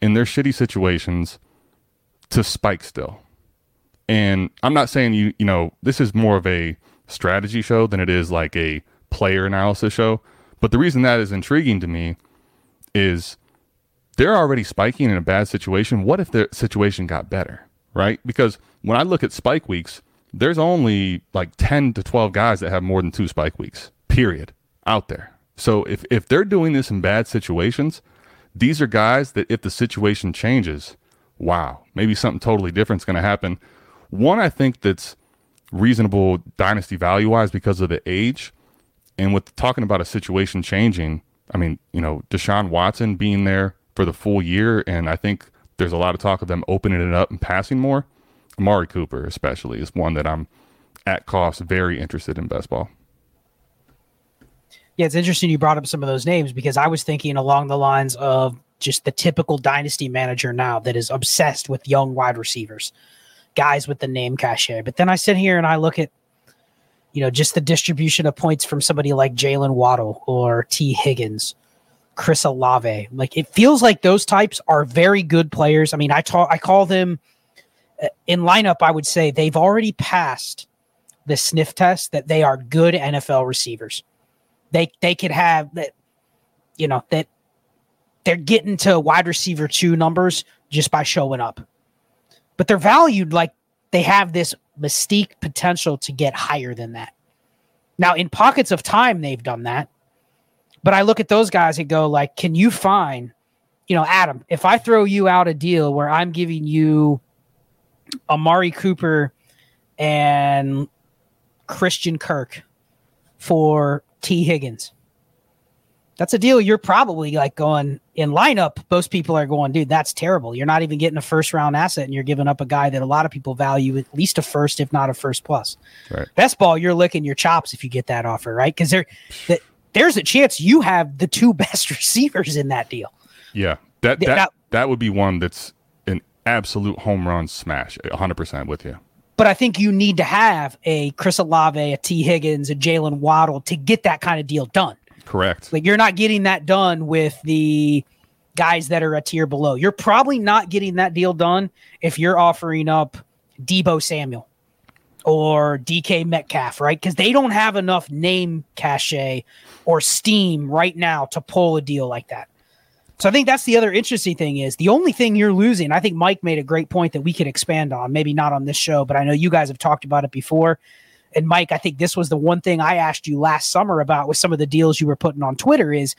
in their shitty situations to spike still. And I'm not saying you, you know, this is more of a strategy show than it is like a player analysis show. But the reason that is intriguing to me is they're already spiking in a bad situation. What if the situation got better, right? Because when I look at spike weeks, there's only like 10 to 12 guys that have more than two spike weeks, period, out there. So if, if they're doing this in bad situations, these are guys that if the situation changes, wow, maybe something totally different is going to happen one, I think that's reasonable dynasty value wise because of the age. And with talking about a situation changing, I mean, you know, Deshaun Watson being there for the full year, and I think there's a lot of talk of them opening it up and passing more. Amari Cooper, especially, is one that I'm at cost very interested in best ball. Yeah, it's interesting you brought up some of those names because I was thinking along the lines of just the typical dynasty manager now that is obsessed with young wide receivers, guys with the name cachet. But then I sit here and I look at, you know, just the distribution of points from somebody like Jalen Waddle or Tee Higgins, Chris Olave. Like it feels like those types are very good players. I mean, I talk, I call them uh, in lineup. I would say they've already passed the sniff test that they are good NFL receivers. They they could have that, you know that they're getting to wide receiver two numbers just by showing up. But they're valued like they have this mystique potential to get higher than that. Now, in pockets of time, they've done that. But I look at those guys and go, like, can you find, you know, Adam, if I throw you out a deal where I'm giving you Amari Cooper and Christian Kirk for Tee Higgins, that's a deal you're probably like going in lineup. Most people are going, dude, that's terrible. You're not even getting a first round asset and you're giving up a guy that a lot of people value at least a first, if not a first plus. Right. Best ball, you're licking your chops if you get that offer, right? Because there, that there's a chance you have the two best receivers in that deal. Yeah, that that, now- that would be one that's an absolute home run smash. 100% with you. But I think you need to have a Chris Olave, a Tee Higgins, a Jalen Waddle to get that kind of deal done. Correct. Like you're not getting that done with the guys that are a tier below. You're probably not getting that deal done if you're offering up Deebo Samuel or DK Metcalf, right? Because they don't have enough name cachet or steam right now to pull a deal like that. So I think that's the other interesting thing is the only thing you're losing. I think Mike made a great point that we could expand on, maybe not on this show, but I know you guys have talked about it before. And Mike, I think this was the one thing I asked you last summer about with some of the deals you were putting on Twitter is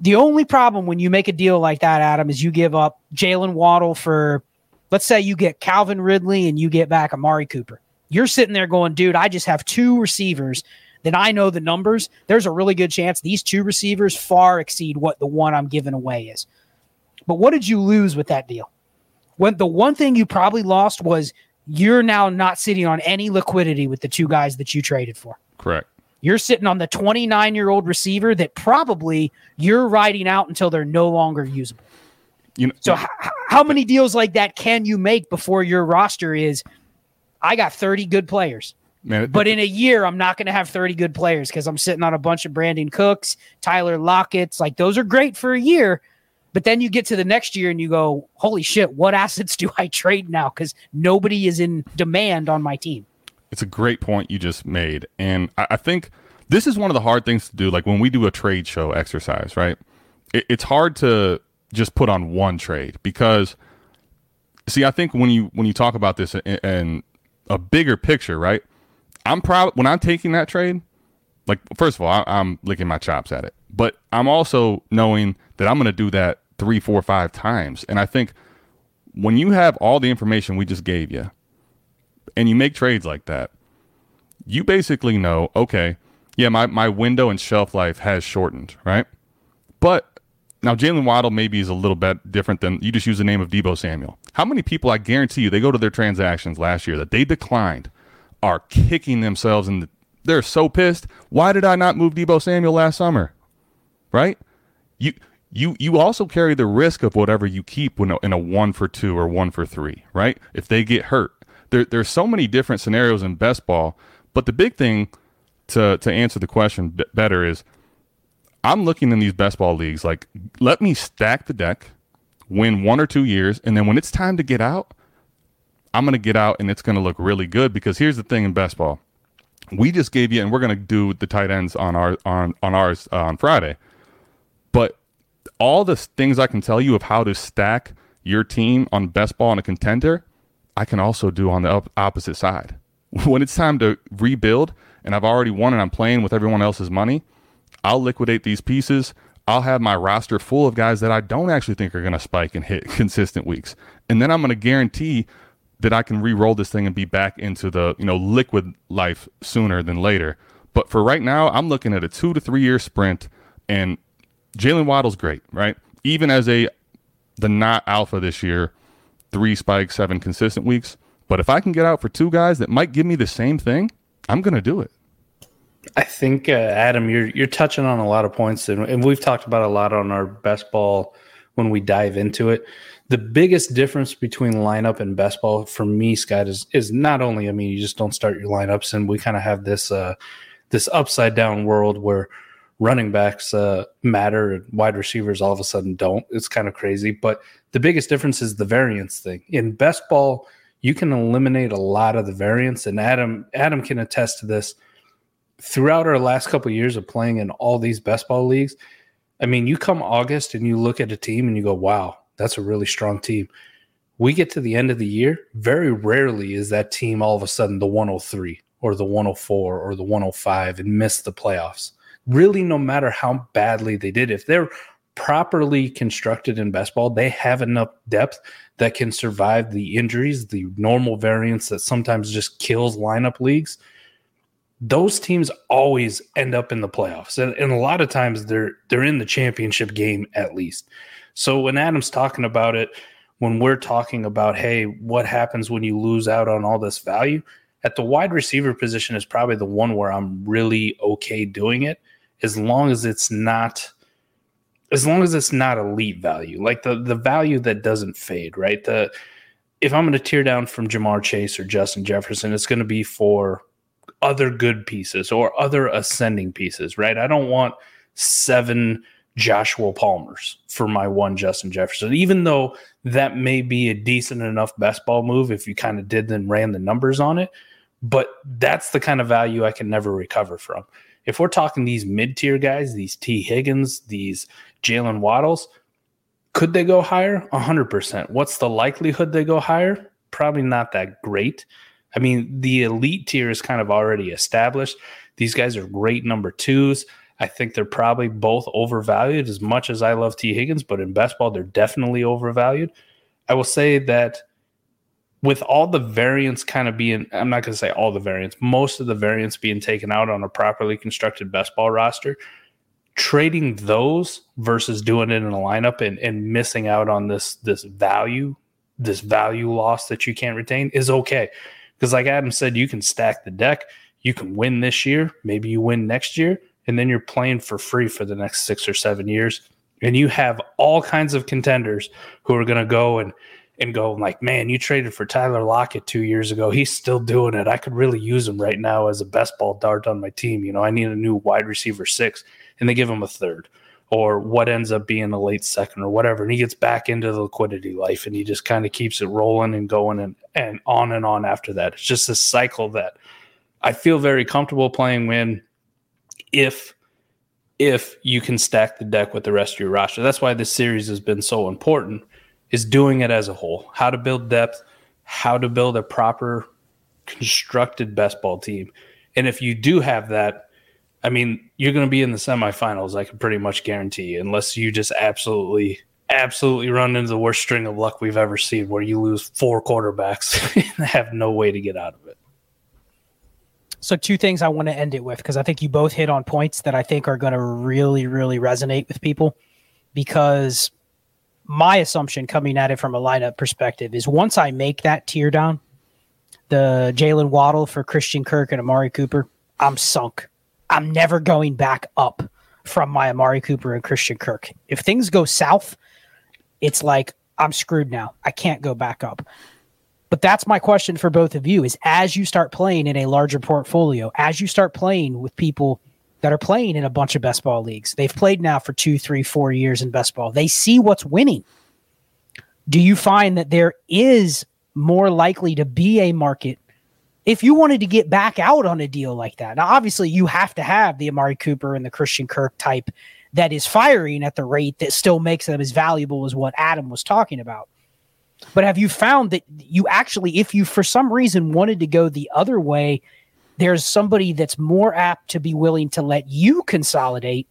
the only problem when you make a deal like that, Adam, is you give up Jalen Waddle for, let's say you get Calvin Ridley and you get back Amari Cooper. You're sitting there going, dude, I just have two receivers that I know the numbers. There's a really good chance these two receivers far exceed what the one I'm giving away is. But what did you lose with that deal? When the one thing you probably lost was you're now not sitting on any liquidity with the two guys that you traded for. Correct. You're sitting on the 29 year old receiver that probably you're riding out until they're no longer usable. You know, So, h- how many deals like that can you make before your roster is? I got 30 good players, man, but in a year, I'm not going to have 30 good players because I'm sitting on a bunch of Brandin Cooks, Tyler Lockett's. Like, those are great for a year. But then you get to the next year and you go, holy shit, what assets do I trade now? Because nobody is in demand on my team. it's a great point you just made. And I, I think this is one of the hard things to do. Like when we do a trade show exercise, right? It, it's hard to just put on one trade because, see, I think when you when you talk about this and a bigger picture, right? I'm proud when I'm taking that trade. Like, first of all, I, I'm licking my chops at it, but I'm also knowing that I'm going to do that three, four, five times. And I think when you have all the information we just gave you, and you make trades like that, you basically know, okay, yeah, my, my window and shelf life has shortened, right? But now Jalen Waddle maybe is a little bit different than you just use the name of Deebo Samuel. How many people I guarantee you they go to their transactions last year that they declined are kicking themselves and they're so pissed. Why did I not move Deebo Samuel last summer? Right? You you you also carry the risk of whatever you keep when in a one for two or one for three, right? If they get hurt, there there's so many different scenarios in best ball. But the big thing to to answer the question b- better is, I'm looking in these best ball leagues like let me stack the deck, win one or two years, and then when it's time to get out, I'm going to get out and it's going to look really good because here's the thing in best ball. We just gave you, and we're going to do the tight ends on our on on ours uh, on Friday. But all the things I can tell you of how to stack your team on best ball and a contender, I can also do on the op- opposite side. When it's time to rebuild, and I've already won and I'm playing with everyone else's money, I'll liquidate these pieces. I'll have my roster full of guys that I don't actually think are going to spike and hit consistent weeks. And then I'm going to guarantee that I can re-roll this thing and be back into the, you know, liquid life sooner than later. But for right now, I'm looking at a two to three year sprint, and Jalen Waddle's great, right? Even as a the not alpha this year, three spikes, seven consistent weeks. But if I can get out for two guys that might give me the same thing, I'm to do it. I think uh, Adam, you're you're touching on a lot of points, and, and we've talked about a lot on our best ball when we dive into it. The biggest difference between lineup and best ball for me, Scott, is is not only I mean you just don't start your lineups, and we kind of have this uh, this upside down world where running backs uh, matter and wide receivers all of a sudden don't. It's kind of crazy, but the biggest difference is the variance thing in best ball. You can eliminate a lot of the variance, and Adam Adam can attest to this throughout our last couple of years of playing in all these best ball leagues, I mean, you come August and you look at a team and you go, wow, that's a really strong team. We get to the end of the year, very rarely is that team all of a sudden the 103 or the 104 or the 105 and miss the playoffs. Really, no matter how badly they did, if they're properly constructed in best ball, they have enough depth that can survive the injuries, the normal variance that sometimes just kills lineup leagues those teams always end up in the playoffs and, and, a lot of times they're they're in the championship game at least so when adam's talking about it when we're talking about hey what happens when you lose out on all this value at the wide receiver position is probably the one where i'm really okay doing it as long as it's not as long as it's not elite value like the the value that doesn't fade right the if i'm going to tear down from Ja'Marr Chase or justin jefferson it's going to be for other good pieces or other ascending pieces, right? I don't want seven Joshua Palmers for my one Justin Jefferson, even though that may be a decent enough best ball move if you kind of did then ran the numbers on it. But that's the kind of value I can never recover from. If we're talking these mid tier guys, these Tee Higgins, these Jalen Waddles, could they go higher? 100%. What's the likelihood they go higher? Probably not that great. I mean, the elite tier is kind of already established. These guys are great number twos. I think they're probably both overvalued as much as I love Tee Higgins, but in best ball, they're definitely overvalued. I will say that with all the variants kind of being, I'm not going to say all the variants, most of the variants being taken out on a properly constructed best ball roster, trading those versus doing it in a lineup and, and missing out on this this value, this value loss that you can't retain is okay because, like Adam said, you can stack the deck. You can win this year. Maybe you win next year. And then you're playing for free for the next six or seven years. And you have all kinds of contenders who are going to go and and go like, man, you traded for Tyler Lockett two years ago. He's still doing it. I could really use him right now as a best ball dart on my team. You know, I need a new wide receiver six, and they give him a third or what ends up being a late second or whatever. And he gets back into the liquidity life and he just kind of keeps it rolling and going and, and on and on after that. It's just a cycle that I feel very comfortable playing when if if you can stack the deck with the rest of your roster. That's why this series has been so important is doing it as a whole. How to build depth, how to build a proper constructed best ball team. And if you do have that, I mean, you're going to be in the semifinals. I can pretty much guarantee, you, unless you just absolutely, absolutely run into the worst string of luck we've ever seen, where you lose four quarterbacks and have no way to get out of it. So, two things I want to end it with because I think you both hit on points that I think are going to really, really resonate with people. Because my assumption coming at it from a lineup perspective is once I make that tear down, the Jalen Waddle for Christian Kirk and Amari Cooper, I'm sunk I'm never going back up from my Amari Cooper and Christian Kirk. If things go south, it's like I'm screwed now. I can't go back up. But that's my question for both of you is as you start playing in a larger portfolio, as you start playing with people that are playing in a bunch of best ball leagues, they've played now for two, three, four years in best ball. They see what's winning. Do you find that there is more likely to be a market if you wanted to get back out on a deal like that, now obviously you have to have the Amari Cooper and the Christian Kirk type that is firing at the rate that still makes them as valuable as what Adam was talking about. But have you found that you actually, if you for some reason wanted to go the other way, there's somebody that's more apt to be willing to let you consolidate?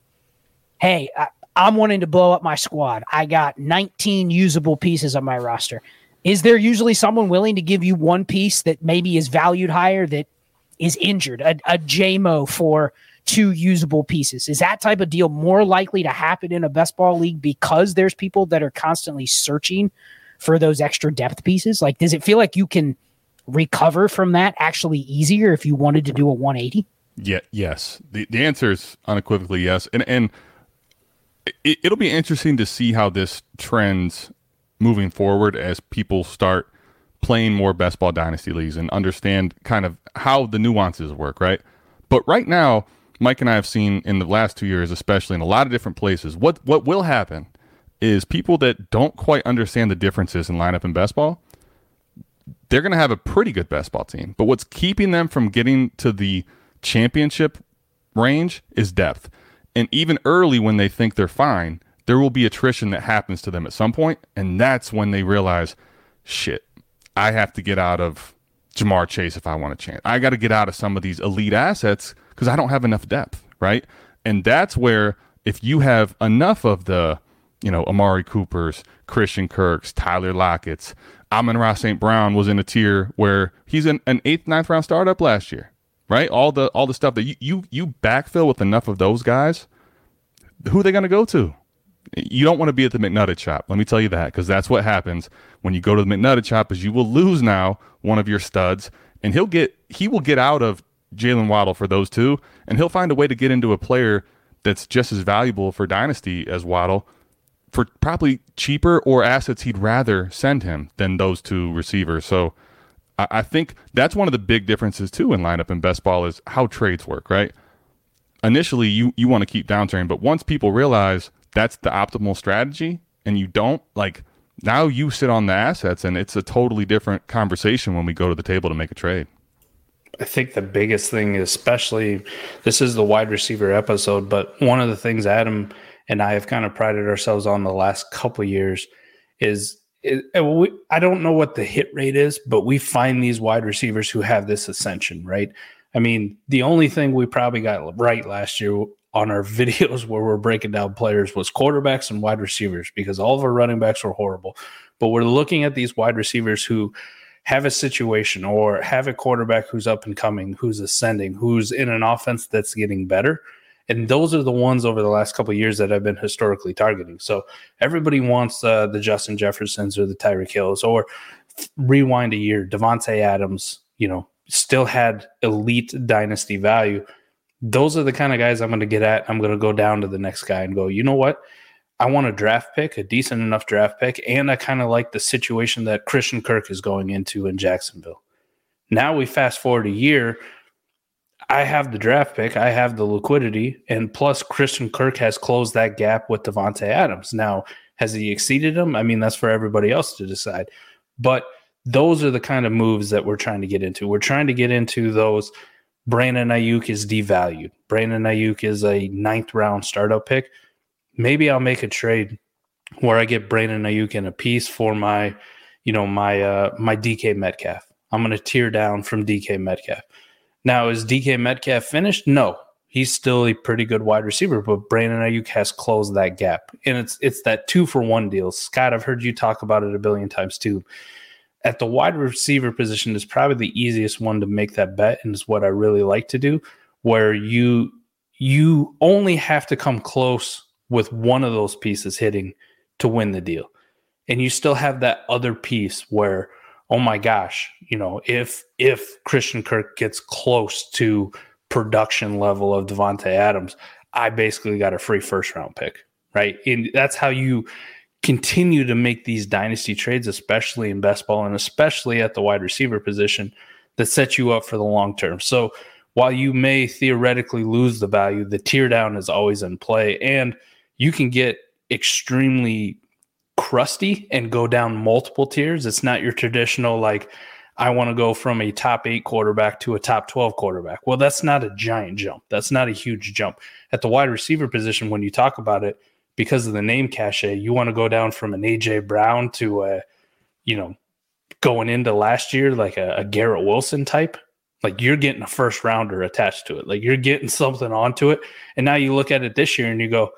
Hey, I, I'm wanting to blow up my squad. I got 19 usable pieces on my roster is there usually someone willing to give you one piece that maybe is valued higher that is injured, a, a JMO for two usable pieces. Is that type of deal more likely to happen in a best ball league because there's people that are constantly searching for those extra depth pieces? Like, does it feel like you can recover from that actually easier if you wanted to do a 180? Yeah, yes. The the answer is unequivocally yes. And and it, it'll be interesting to see how this trends moving forward as people start playing more best ball dynasty leagues and understand kind of how the nuances work, right? But right now, Mike and I have seen in the last two years, especially in a lot of different places, what what will happen is people that don't quite understand the differences in lineup and best ball, they're going to have a pretty good best ball team. But what's keeping them from getting to the championship range is depth. And even early when they think they're fine, there will be attrition that happens to them at some point, and that's when they realize, shit, I have to get out of Ja'Marr Chase if I want a chance. I got to get out of some of these elite assets because I don't have enough depth, right? And that's where if you have enough of the, you know, Amari Coopers, Christian Kirks, Tyler Lockett's, Amon-Ra St. Brown was in a tier where he's an, an eighth, ninth round startup last year, right? All the all the stuff that you you, you backfill with enough of those guys, who are they going to go to? You don't want to be at the McNugget shop. Let me tell you that because that's what happens when you go to the McNugget shop. Is you will lose now one of your studs, and he'll get he will get out of Jalen Waddle for those two, and he'll find a way to get into a player that's just as valuable for dynasty as Waddle for probably cheaper or assets he'd rather send him than those two receivers. So I, I think that's one of the big differences too in lineup and best ball is how trades work, right? Initially, you you want to keep downturn, but once people realize that's the optimal strategy and you don't like now you sit on the assets and it's a totally different conversation when we go to the table to make a trade. I think the biggest thing, especially this is the wide receiver episode, but one of the things Adam and I have kind of prided ourselves on the last couple years is we, I don't know what the hit rate is, but we find these wide receivers who have this ascension, right? I mean, the only thing we probably got right last year on our videos where we're breaking down players was quarterbacks and wide receivers because all of our running backs were horrible. But we're looking at these wide receivers who have a situation or have a quarterback who's up and coming, who's ascending, who's in an offense that's getting better. And those are the ones over the last couple years that I've been historically targeting. So everybody wants uh, the Justin Jeffersons or the Tyreek Hills, or rewind a year, Davante Adams, you know, still had elite dynasty value. Those are the kind of guys I'm going to get at. I'm going to go down to the next guy and go, you know what? I want a draft pick, a decent enough draft pick, and I kind of like the situation that Christian Kirk is going into in Jacksonville. Now we fast forward a year. I have the draft pick, I have the liquidity, and plus Christian Kirk has closed that gap with Davante Adams. Now, has he exceeded him? I mean, that's for everybody else to decide. But those are the kind of moves that we're trying to get into. We're trying to get into those. Brandon Aiyuk is devalued. Brandon Aiyuk is a ninth round startup pick maybe I'll make a trade where I get Brandon Aiyuk in a piece for my, you know, my uh my DK Metcalf. I'm gonna tear down from DK Metcalf. Now, is DK Metcalf finished? No. He's still a pretty good wide receiver, but Brandon Aiyuk has closed that gap. And it's it's that two for one deal. Scott, I've heard you talk about it a billion times too. At the wide receiver position is probably the easiest one to make that bet, and is what I really like to do, where you you only have to come close with one of those pieces hitting to win the deal. And you still have that other piece where, oh my gosh, you know, if if Christian Kirk gets close to production level of Davante Adams, I basically got a free first round pick, right? And that's how you continue to make these dynasty trades, especially in best ball and especially at the wide receiver position that sets you up for the long term. So while you may theoretically lose the value, the tear down is always in play. And you can get extremely crusty and go down multiple tiers. It's not your traditional, like, I want to go from a top eight quarterback to a top 12 quarterback. Well, that's not a giant jump. That's not a huge jump. At the wide receiver position, when you talk about it, because of the name cachet, you want to go down from an AJ Brown to a, you know, going into last year, like a, a Garrett Wilson type. Like you're getting a first rounder attached to it. Like you're getting something onto it. And now you look at it this year and you go,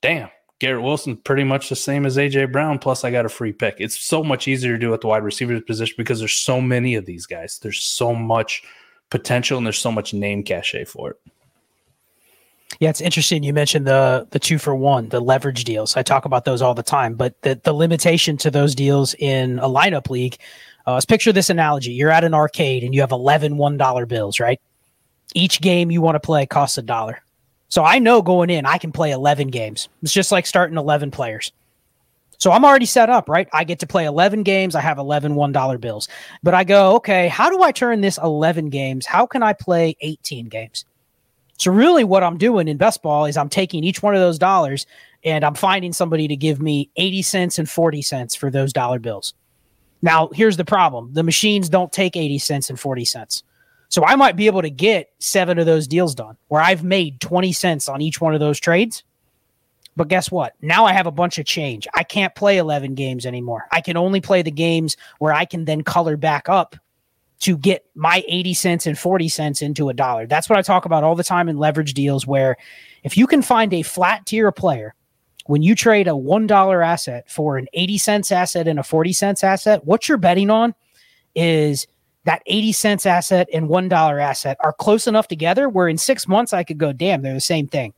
damn, Garrett Wilson pretty much the same as AJ Brown. Plus, I got a free pick. It's so much easier to do at the wide receiver position because there's so many of these guys. There's so much potential and there's so much name cachet for it. Yeah, it's interesting. You mentioned the the two for one, the leverage deals. I talk about those all the time, but the the limitation to those deals in a lineup league. Uh, let's picture this analogy: you're at an arcade and you have 11 one dollar bills, right? Each game you want to play costs a dollar. So I know going in, I can play 11 games. It's just like starting 11 players. So I'm already set up, right? I get to play 11 games. I have 11 $1 bills. But I go, okay, how do I turn this 11 games? How can I play 18 games? So really what I'm doing in best ball is I'm taking each one of those dollars and I'm finding somebody to give me 80 cents and 40 cents for those dollar bills. Now, here's the problem. The machines don't take 80 cents and 40 cents. So I might be able to get seven of those deals done where I've made 20 cents on each one of those trades. But guess what? Now I have a bunch of change. I can't play 11 games anymore. I can only play the games where I can then color back up to get my 80 cents and 40 cents into a dollar. That's what I talk about all the time in leverage deals where if you can find a flat tier player when you trade a $1 asset for an 80 cents asset and a 40 cents asset, what you're betting on is that 80 cents asset and $1 asset are close enough together where in 6 months I could go, "Damn, they're the same thing."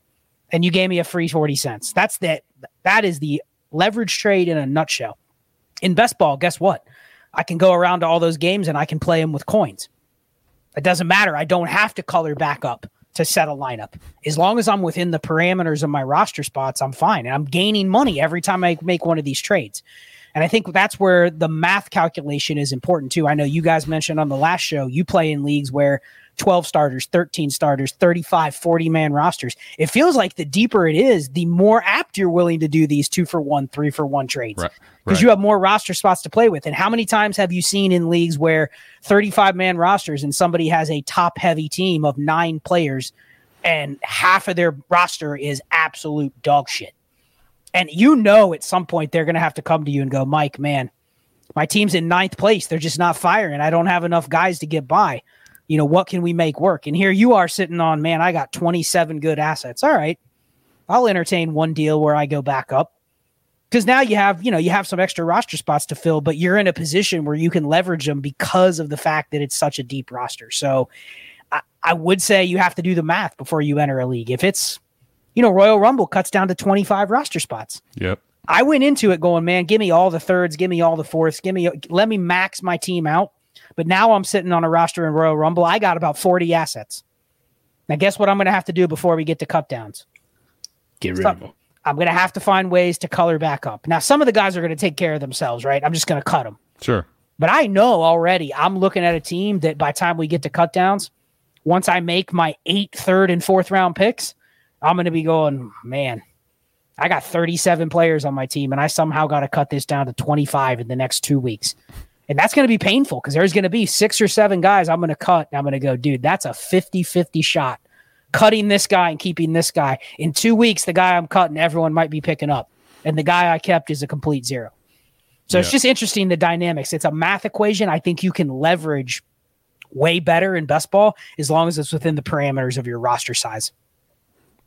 And you gave me a free 40 cents. That's that that is the leverage trade in a nutshell. In best ball, guess what? I can go around to all those games and I can play them with coins. It doesn't matter. I don't have to color back up to set a lineup. As long as I'm within the parameters of my roster spots, I'm fine. And I'm gaining money every time I make one of these trades. And I think that's where the math calculation is important too. I know you guys mentioned on the last show, you play in leagues where 12 starters, 13 starters, 35, 40 man rosters. It feels like the deeper it is, the more apt you're willing to do these two for one, three for one trades. Because Right, right. you have more roster spots to play with. And how many times have you seen in leagues where 35 man rosters and somebody has a top heavy team of nine players and half of their roster is absolute dog shit? And you know at some point they're going to have to come to you and go, Mike, man, my team's in ninth place. They're just not firing. I don't have enough guys to get by. You know, what can we make work? And here you are sitting on, man, I got 27 good assets. All right. I'll entertain one deal where I go back up. Because now you have, you know, you have some extra roster spots to fill, but you're in a position where you can leverage them because of the fact that it's such a deep roster. So I, I would say you have to do the math before you enter a league. If it's, you know, Royal Rumble cuts down to 25 roster spots. Yep. I went into it going, man, give me all the thirds, give me all the fourths, give me let me max my team out. But now I'm sitting on a roster in Royal Rumble. I got about 40 assets. Now guess what I'm going to have to do before we get to cut downs? Get rid Stop. of them. I'm going to have to find ways to color back up. Now some of the guys are going to take care of themselves, right? I'm just going to cut them. Sure. But I know already I'm looking at a team that by the time we get to cut downs, once I make my eight third and fourth round picks, I'm going to be going, man, I got 37 players on my team and I somehow got to cut this down to 25 in the next two weeks. And that's going to be painful because there's going to be six or seven guys I'm going to cut. And I'm going to go, dude, that's a 50 50 shot. Cutting this guy and keeping this guy. In two weeks, the guy I'm cutting, everyone might be picking up. And the guy I kept is a complete zero. So it's just interesting the dynamics. It's a math equation. I think you can leverage way better in best ball as long as it's within the parameters of your roster size.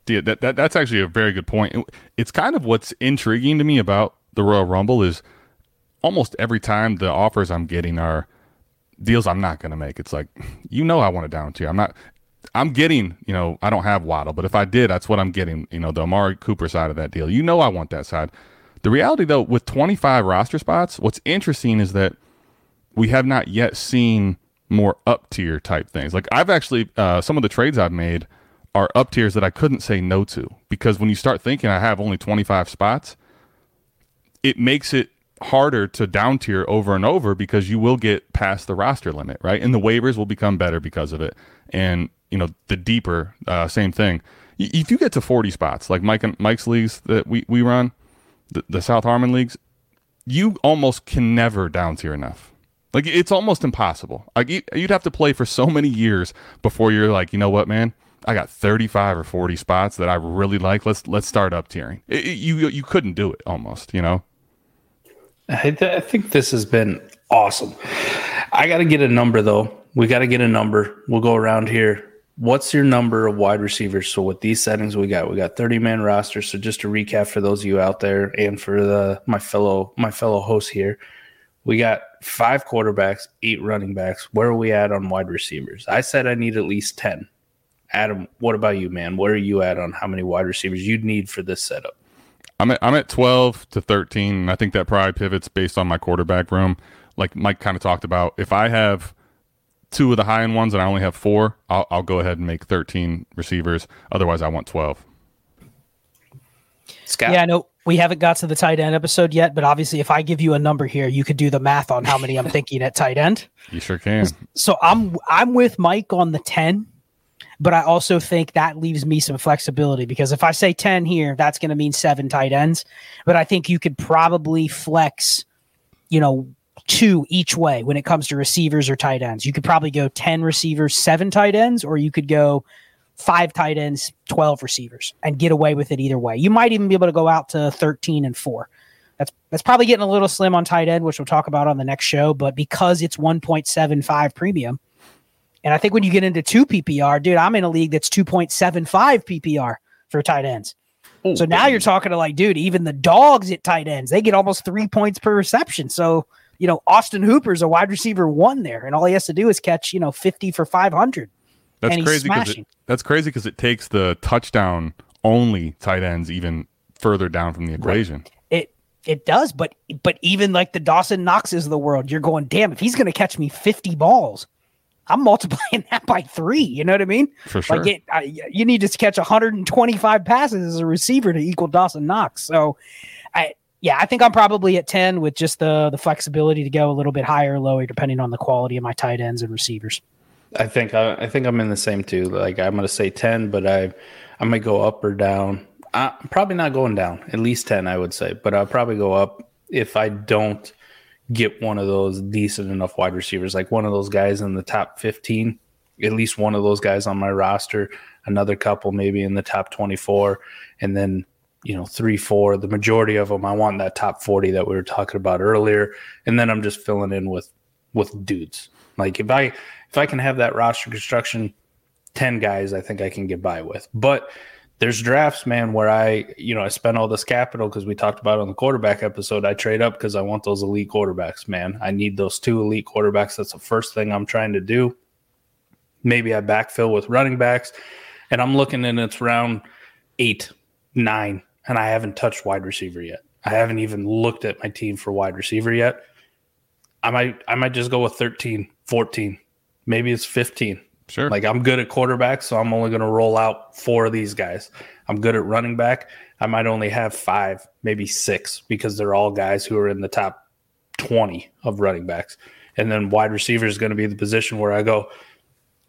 Yeah, that, that that's actually a very good point. It's kind of what's intriguing to me about the Royal Rumble is almost every time the offers I'm getting are deals I'm not going to make. It's like, you know, I want a down tier. I'm not. I'm getting, you know, I don't have Waddle, but if I did, that's what I'm getting. You know, the Amari Cooper side of that deal. You know, I want that side. The reality, though, with 25 roster spots, what's interesting is that we have not yet seen more up tier type things. Like I've actually uh, some of the trades I've made are up tiers that I couldn't say no to because when you start thinking I have only 25 spots, it makes it harder to down tier over and over because you will get past the roster limit, right? And the waivers will become better because of it. And you know the deeper, uh, same thing. If you get to 40 spots, like Mike and Mike's leagues that we we run, the, the South Harmon leagues, you almost can never down tier enough. Like it's almost impossible. Like you'd have to play for so many years before you're like, you know what, man, I got 35 or 40 spots that I really like. Let's let's start up tiering. It- it- you you couldn't do it almost, you know. I, th- I think this has been awesome. I got to get a number though. We got to get a number. We'll go around here. What's your number of wide receivers? So with these settings we got, we got 30 man roster. So just to recap for those of you out there and for the my fellow my fellow hosts here, we got five quarterbacks, eight running backs. Where are we at on wide receivers? I said I need at least 10. Adam, what about you, man? Where are you at on how many wide receivers you'd need for this setup? I'm at, I'm at 12 to 13. And I think that probably pivots based on my quarterback room. Like Mike kind of talked about, if I have two of the high end ones and I only have four, I'll, I'll go ahead and make 13 receivers. Otherwise, I want 12. Scott? Yeah, no, we haven't got to the tight end episode yet, but obviously, if I give you a number here, you could do the math on how many I'm thinking at tight end. You sure can. So I'm I'm with Mike on the ten, but I also think that leaves me some flexibility because if I say ten here, that's going to mean seven tight ends. But I think you could probably flex, you know, two each way when it comes to receivers or tight ends. You could probably go ten receivers, seven tight ends, or you could go five tight ends, 12 receivers and get away with it either way. You might even be able to go out to 13 and 4. That's that's probably getting a little slim on tight end, which we'll talk about on the next show, but because it's 1.75 premium, and I think when you get into 2 PPR, dude, I'm in a league that's 2.75 PPR for tight ends. Ooh, So now you're talking to like, dude, even the dogs at tight ends, they get almost 3 points per reception. So, you know, Austin Hooper's a wide receiver 1 there, and all he has to do is catch, you know, 50 for 500. That's crazy because it, that's crazy because it takes the touchdown only tight ends even further down from the equation. It it does, but but even like the Dawson Knoxes of the world, you're going, damn, if he's gonna catch me 50 balls, I'm multiplying that by three. You know what I mean? For sure. Like it, I, you need to catch 125 passes as a receiver to equal Dawson Knox. So, I yeah, I think I'm probably at 10 with just the the flexibility to go a little bit higher or lower depending on the quality of my tight ends and receivers. I think I, I think I'm in the same too. Like I'm going to say ten, but I I might go up or down. I, I'm probably not going down. At least ten, I would say, but I'll probably go up if I don't get one of those decent enough wide receivers, like one of those guys in the top fifteen. At least one of those guys on my roster. Another couple maybe in the top twenty-four, and then you know three, four. The majority of them, I want that top forty that we were talking about earlier, and then I'm just filling in with with dudes. Like if I if I can have that roster construction, 10 guys I think I can get by with. But there's drafts, man, where I, you know, I spend all this capital because we talked about on the quarterback episode. I trade up because I want those elite quarterbacks, man. I need those two elite quarterbacks. That's the first thing I'm trying to do. Maybe I backfill with running backs, and I'm looking and it's round eight, nine, and I haven't touched wide receiver yet. I haven't even looked at my team for wide receiver yet. I might I might just go with 13, 14. Maybe it's 15. Sure. Like I'm good at quarterback, so I'm only going to roll out four of these guys. I'm good at running back. I might only have five, maybe six, because they're all guys who are in the top 20 of running backs. And then wide receiver is going to be the position where I go,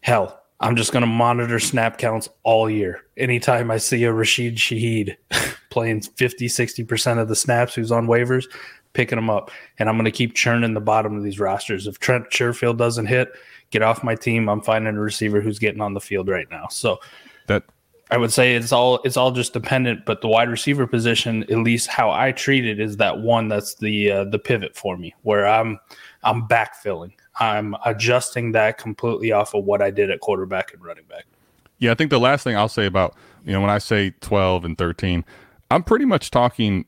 hell, I'm just going to monitor snap counts all year. Anytime I see a Rashid Shaheed playing 50, 60% of the snaps who's on waivers, picking them up. And I'm going to keep churning the bottom of these rosters. If Trent Sherfield doesn't hit, get off my team. I'm finding a receiver who's getting on the field right now. So that I would say it's all it's all just dependent, but the wide receiver position, at least how I treat it, is that one that's the uh, the pivot for me, where I'm I'm backfilling, I'm adjusting that completely off of what I did at quarterback and running back. Yeah, I think the last thing I'll say about you know when I say twelve and thirteen, I'm pretty much talking.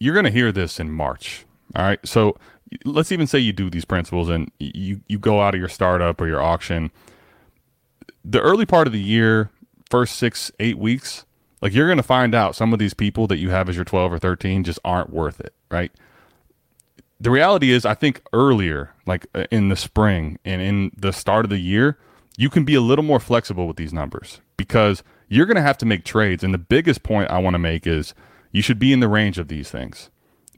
You're going to hear this in March. All right, so let's even say you do these principles and you you go out of your startup or your auction. The early part of the year, first six eight weeks, like you're going to find out some of these people that you have as your twelve or thirteen just aren't worth it, right? the reality is, I think earlier, like uh, in the spring and in the start of the year, you can be a little more flexible with these numbers because you're going to have to make trades. And the biggest point I want to make is you should be in the range of these things.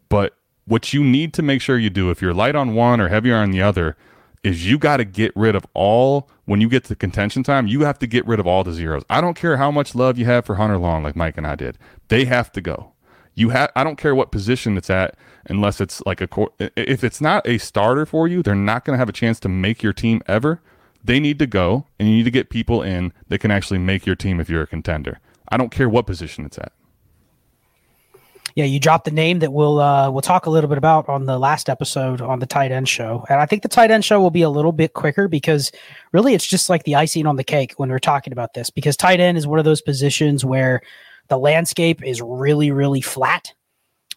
But what you need to make sure you do, if you're light on one or heavier on the other, is you got to get rid of all, when you get to contention time, you have to get rid of all the zeros. I don't care how much love you have for Hunter Long, like Mike and I did. They have to go. You have, I don't care what position it's at, unless it's like a, cor- if it's not a starter for you, they're not going to have a chance to make your team ever. They need to go, and you need to get people in that can actually make your team if you're a contender. I don't care what position it's at. Yeah, you dropped the name that we'll uh, we'll talk a little bit about on the last episode on the tight end show, and I think the tight end show will be a little bit quicker because really it's just like the icing on the cake when we're talking about this because tight end is one of those positions where the landscape is really really flat,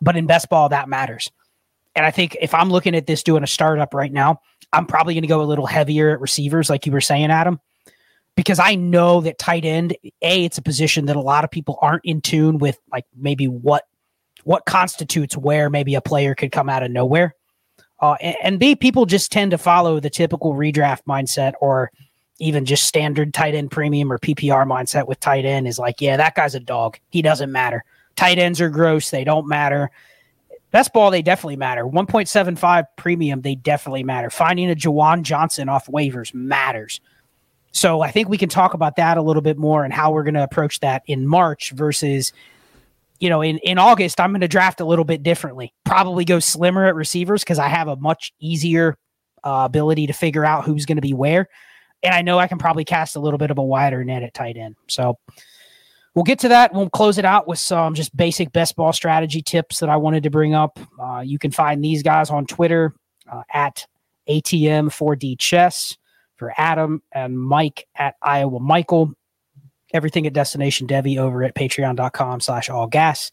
but in best ball that matters. And I think if I'm looking at this doing a startup right now, I'm probably going to go a little heavier at receivers, like you were saying, Adam, because I know that tight end, a, it's a position that a lot of people aren't in tune with, like maybe what what constitutes where maybe a player could come out of nowhere. Uh, and, and B, people just tend to follow the typical redraft mindset or even just standard tight end premium or PPR mindset with tight end is like, yeah, that guy's a dog. He doesn't matter. Tight ends are gross. They don't matter. Best ball, they definitely matter. 1.75 premium, they definitely matter. Finding a Juwan Johnson off waivers matters. So I think we can talk about that a little bit more and how we're going to approach that in March versus, you know, in, in August, I'm going to draft a little bit differently. Probably go slimmer at receivers because I have a much easier uh, ability to figure out who's going to be where. And I know I can probably cast a little bit of a wider net at tight end. So we'll get to that. We'll close it out with some just basic best ball strategy tips that I wanted to bring up. Uh, you can find these guys on Twitter uh, at ATM4D Chess for Adam and Mike at Iowa Michael. Everything at Destination Devy over at patreon.com slash all gas.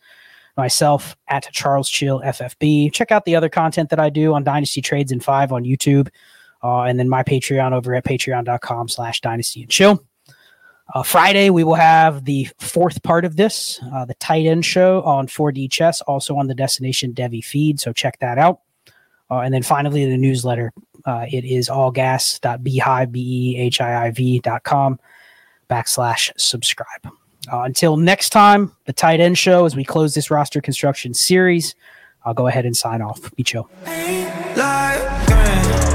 Myself at Charles Chill FFB. Check out the other content that I do on Dynasty Trades and Five on YouTube. Uh, and then my Patreon over at patreon.com slash dynasty and chill. Uh, Friday, we will have the fourth part of this, uh, the tight end show on 4D Chess, also on the Destination Devy feed. So check that out. Uh, and then finally, the newsletter. Uh, it is allgas.beehiiv, B-E-H-I-I-V.com backslash subscribe. Uh, until next time, the tight end show, as we close this roster construction series, I'll go ahead and sign off. Chill. Like,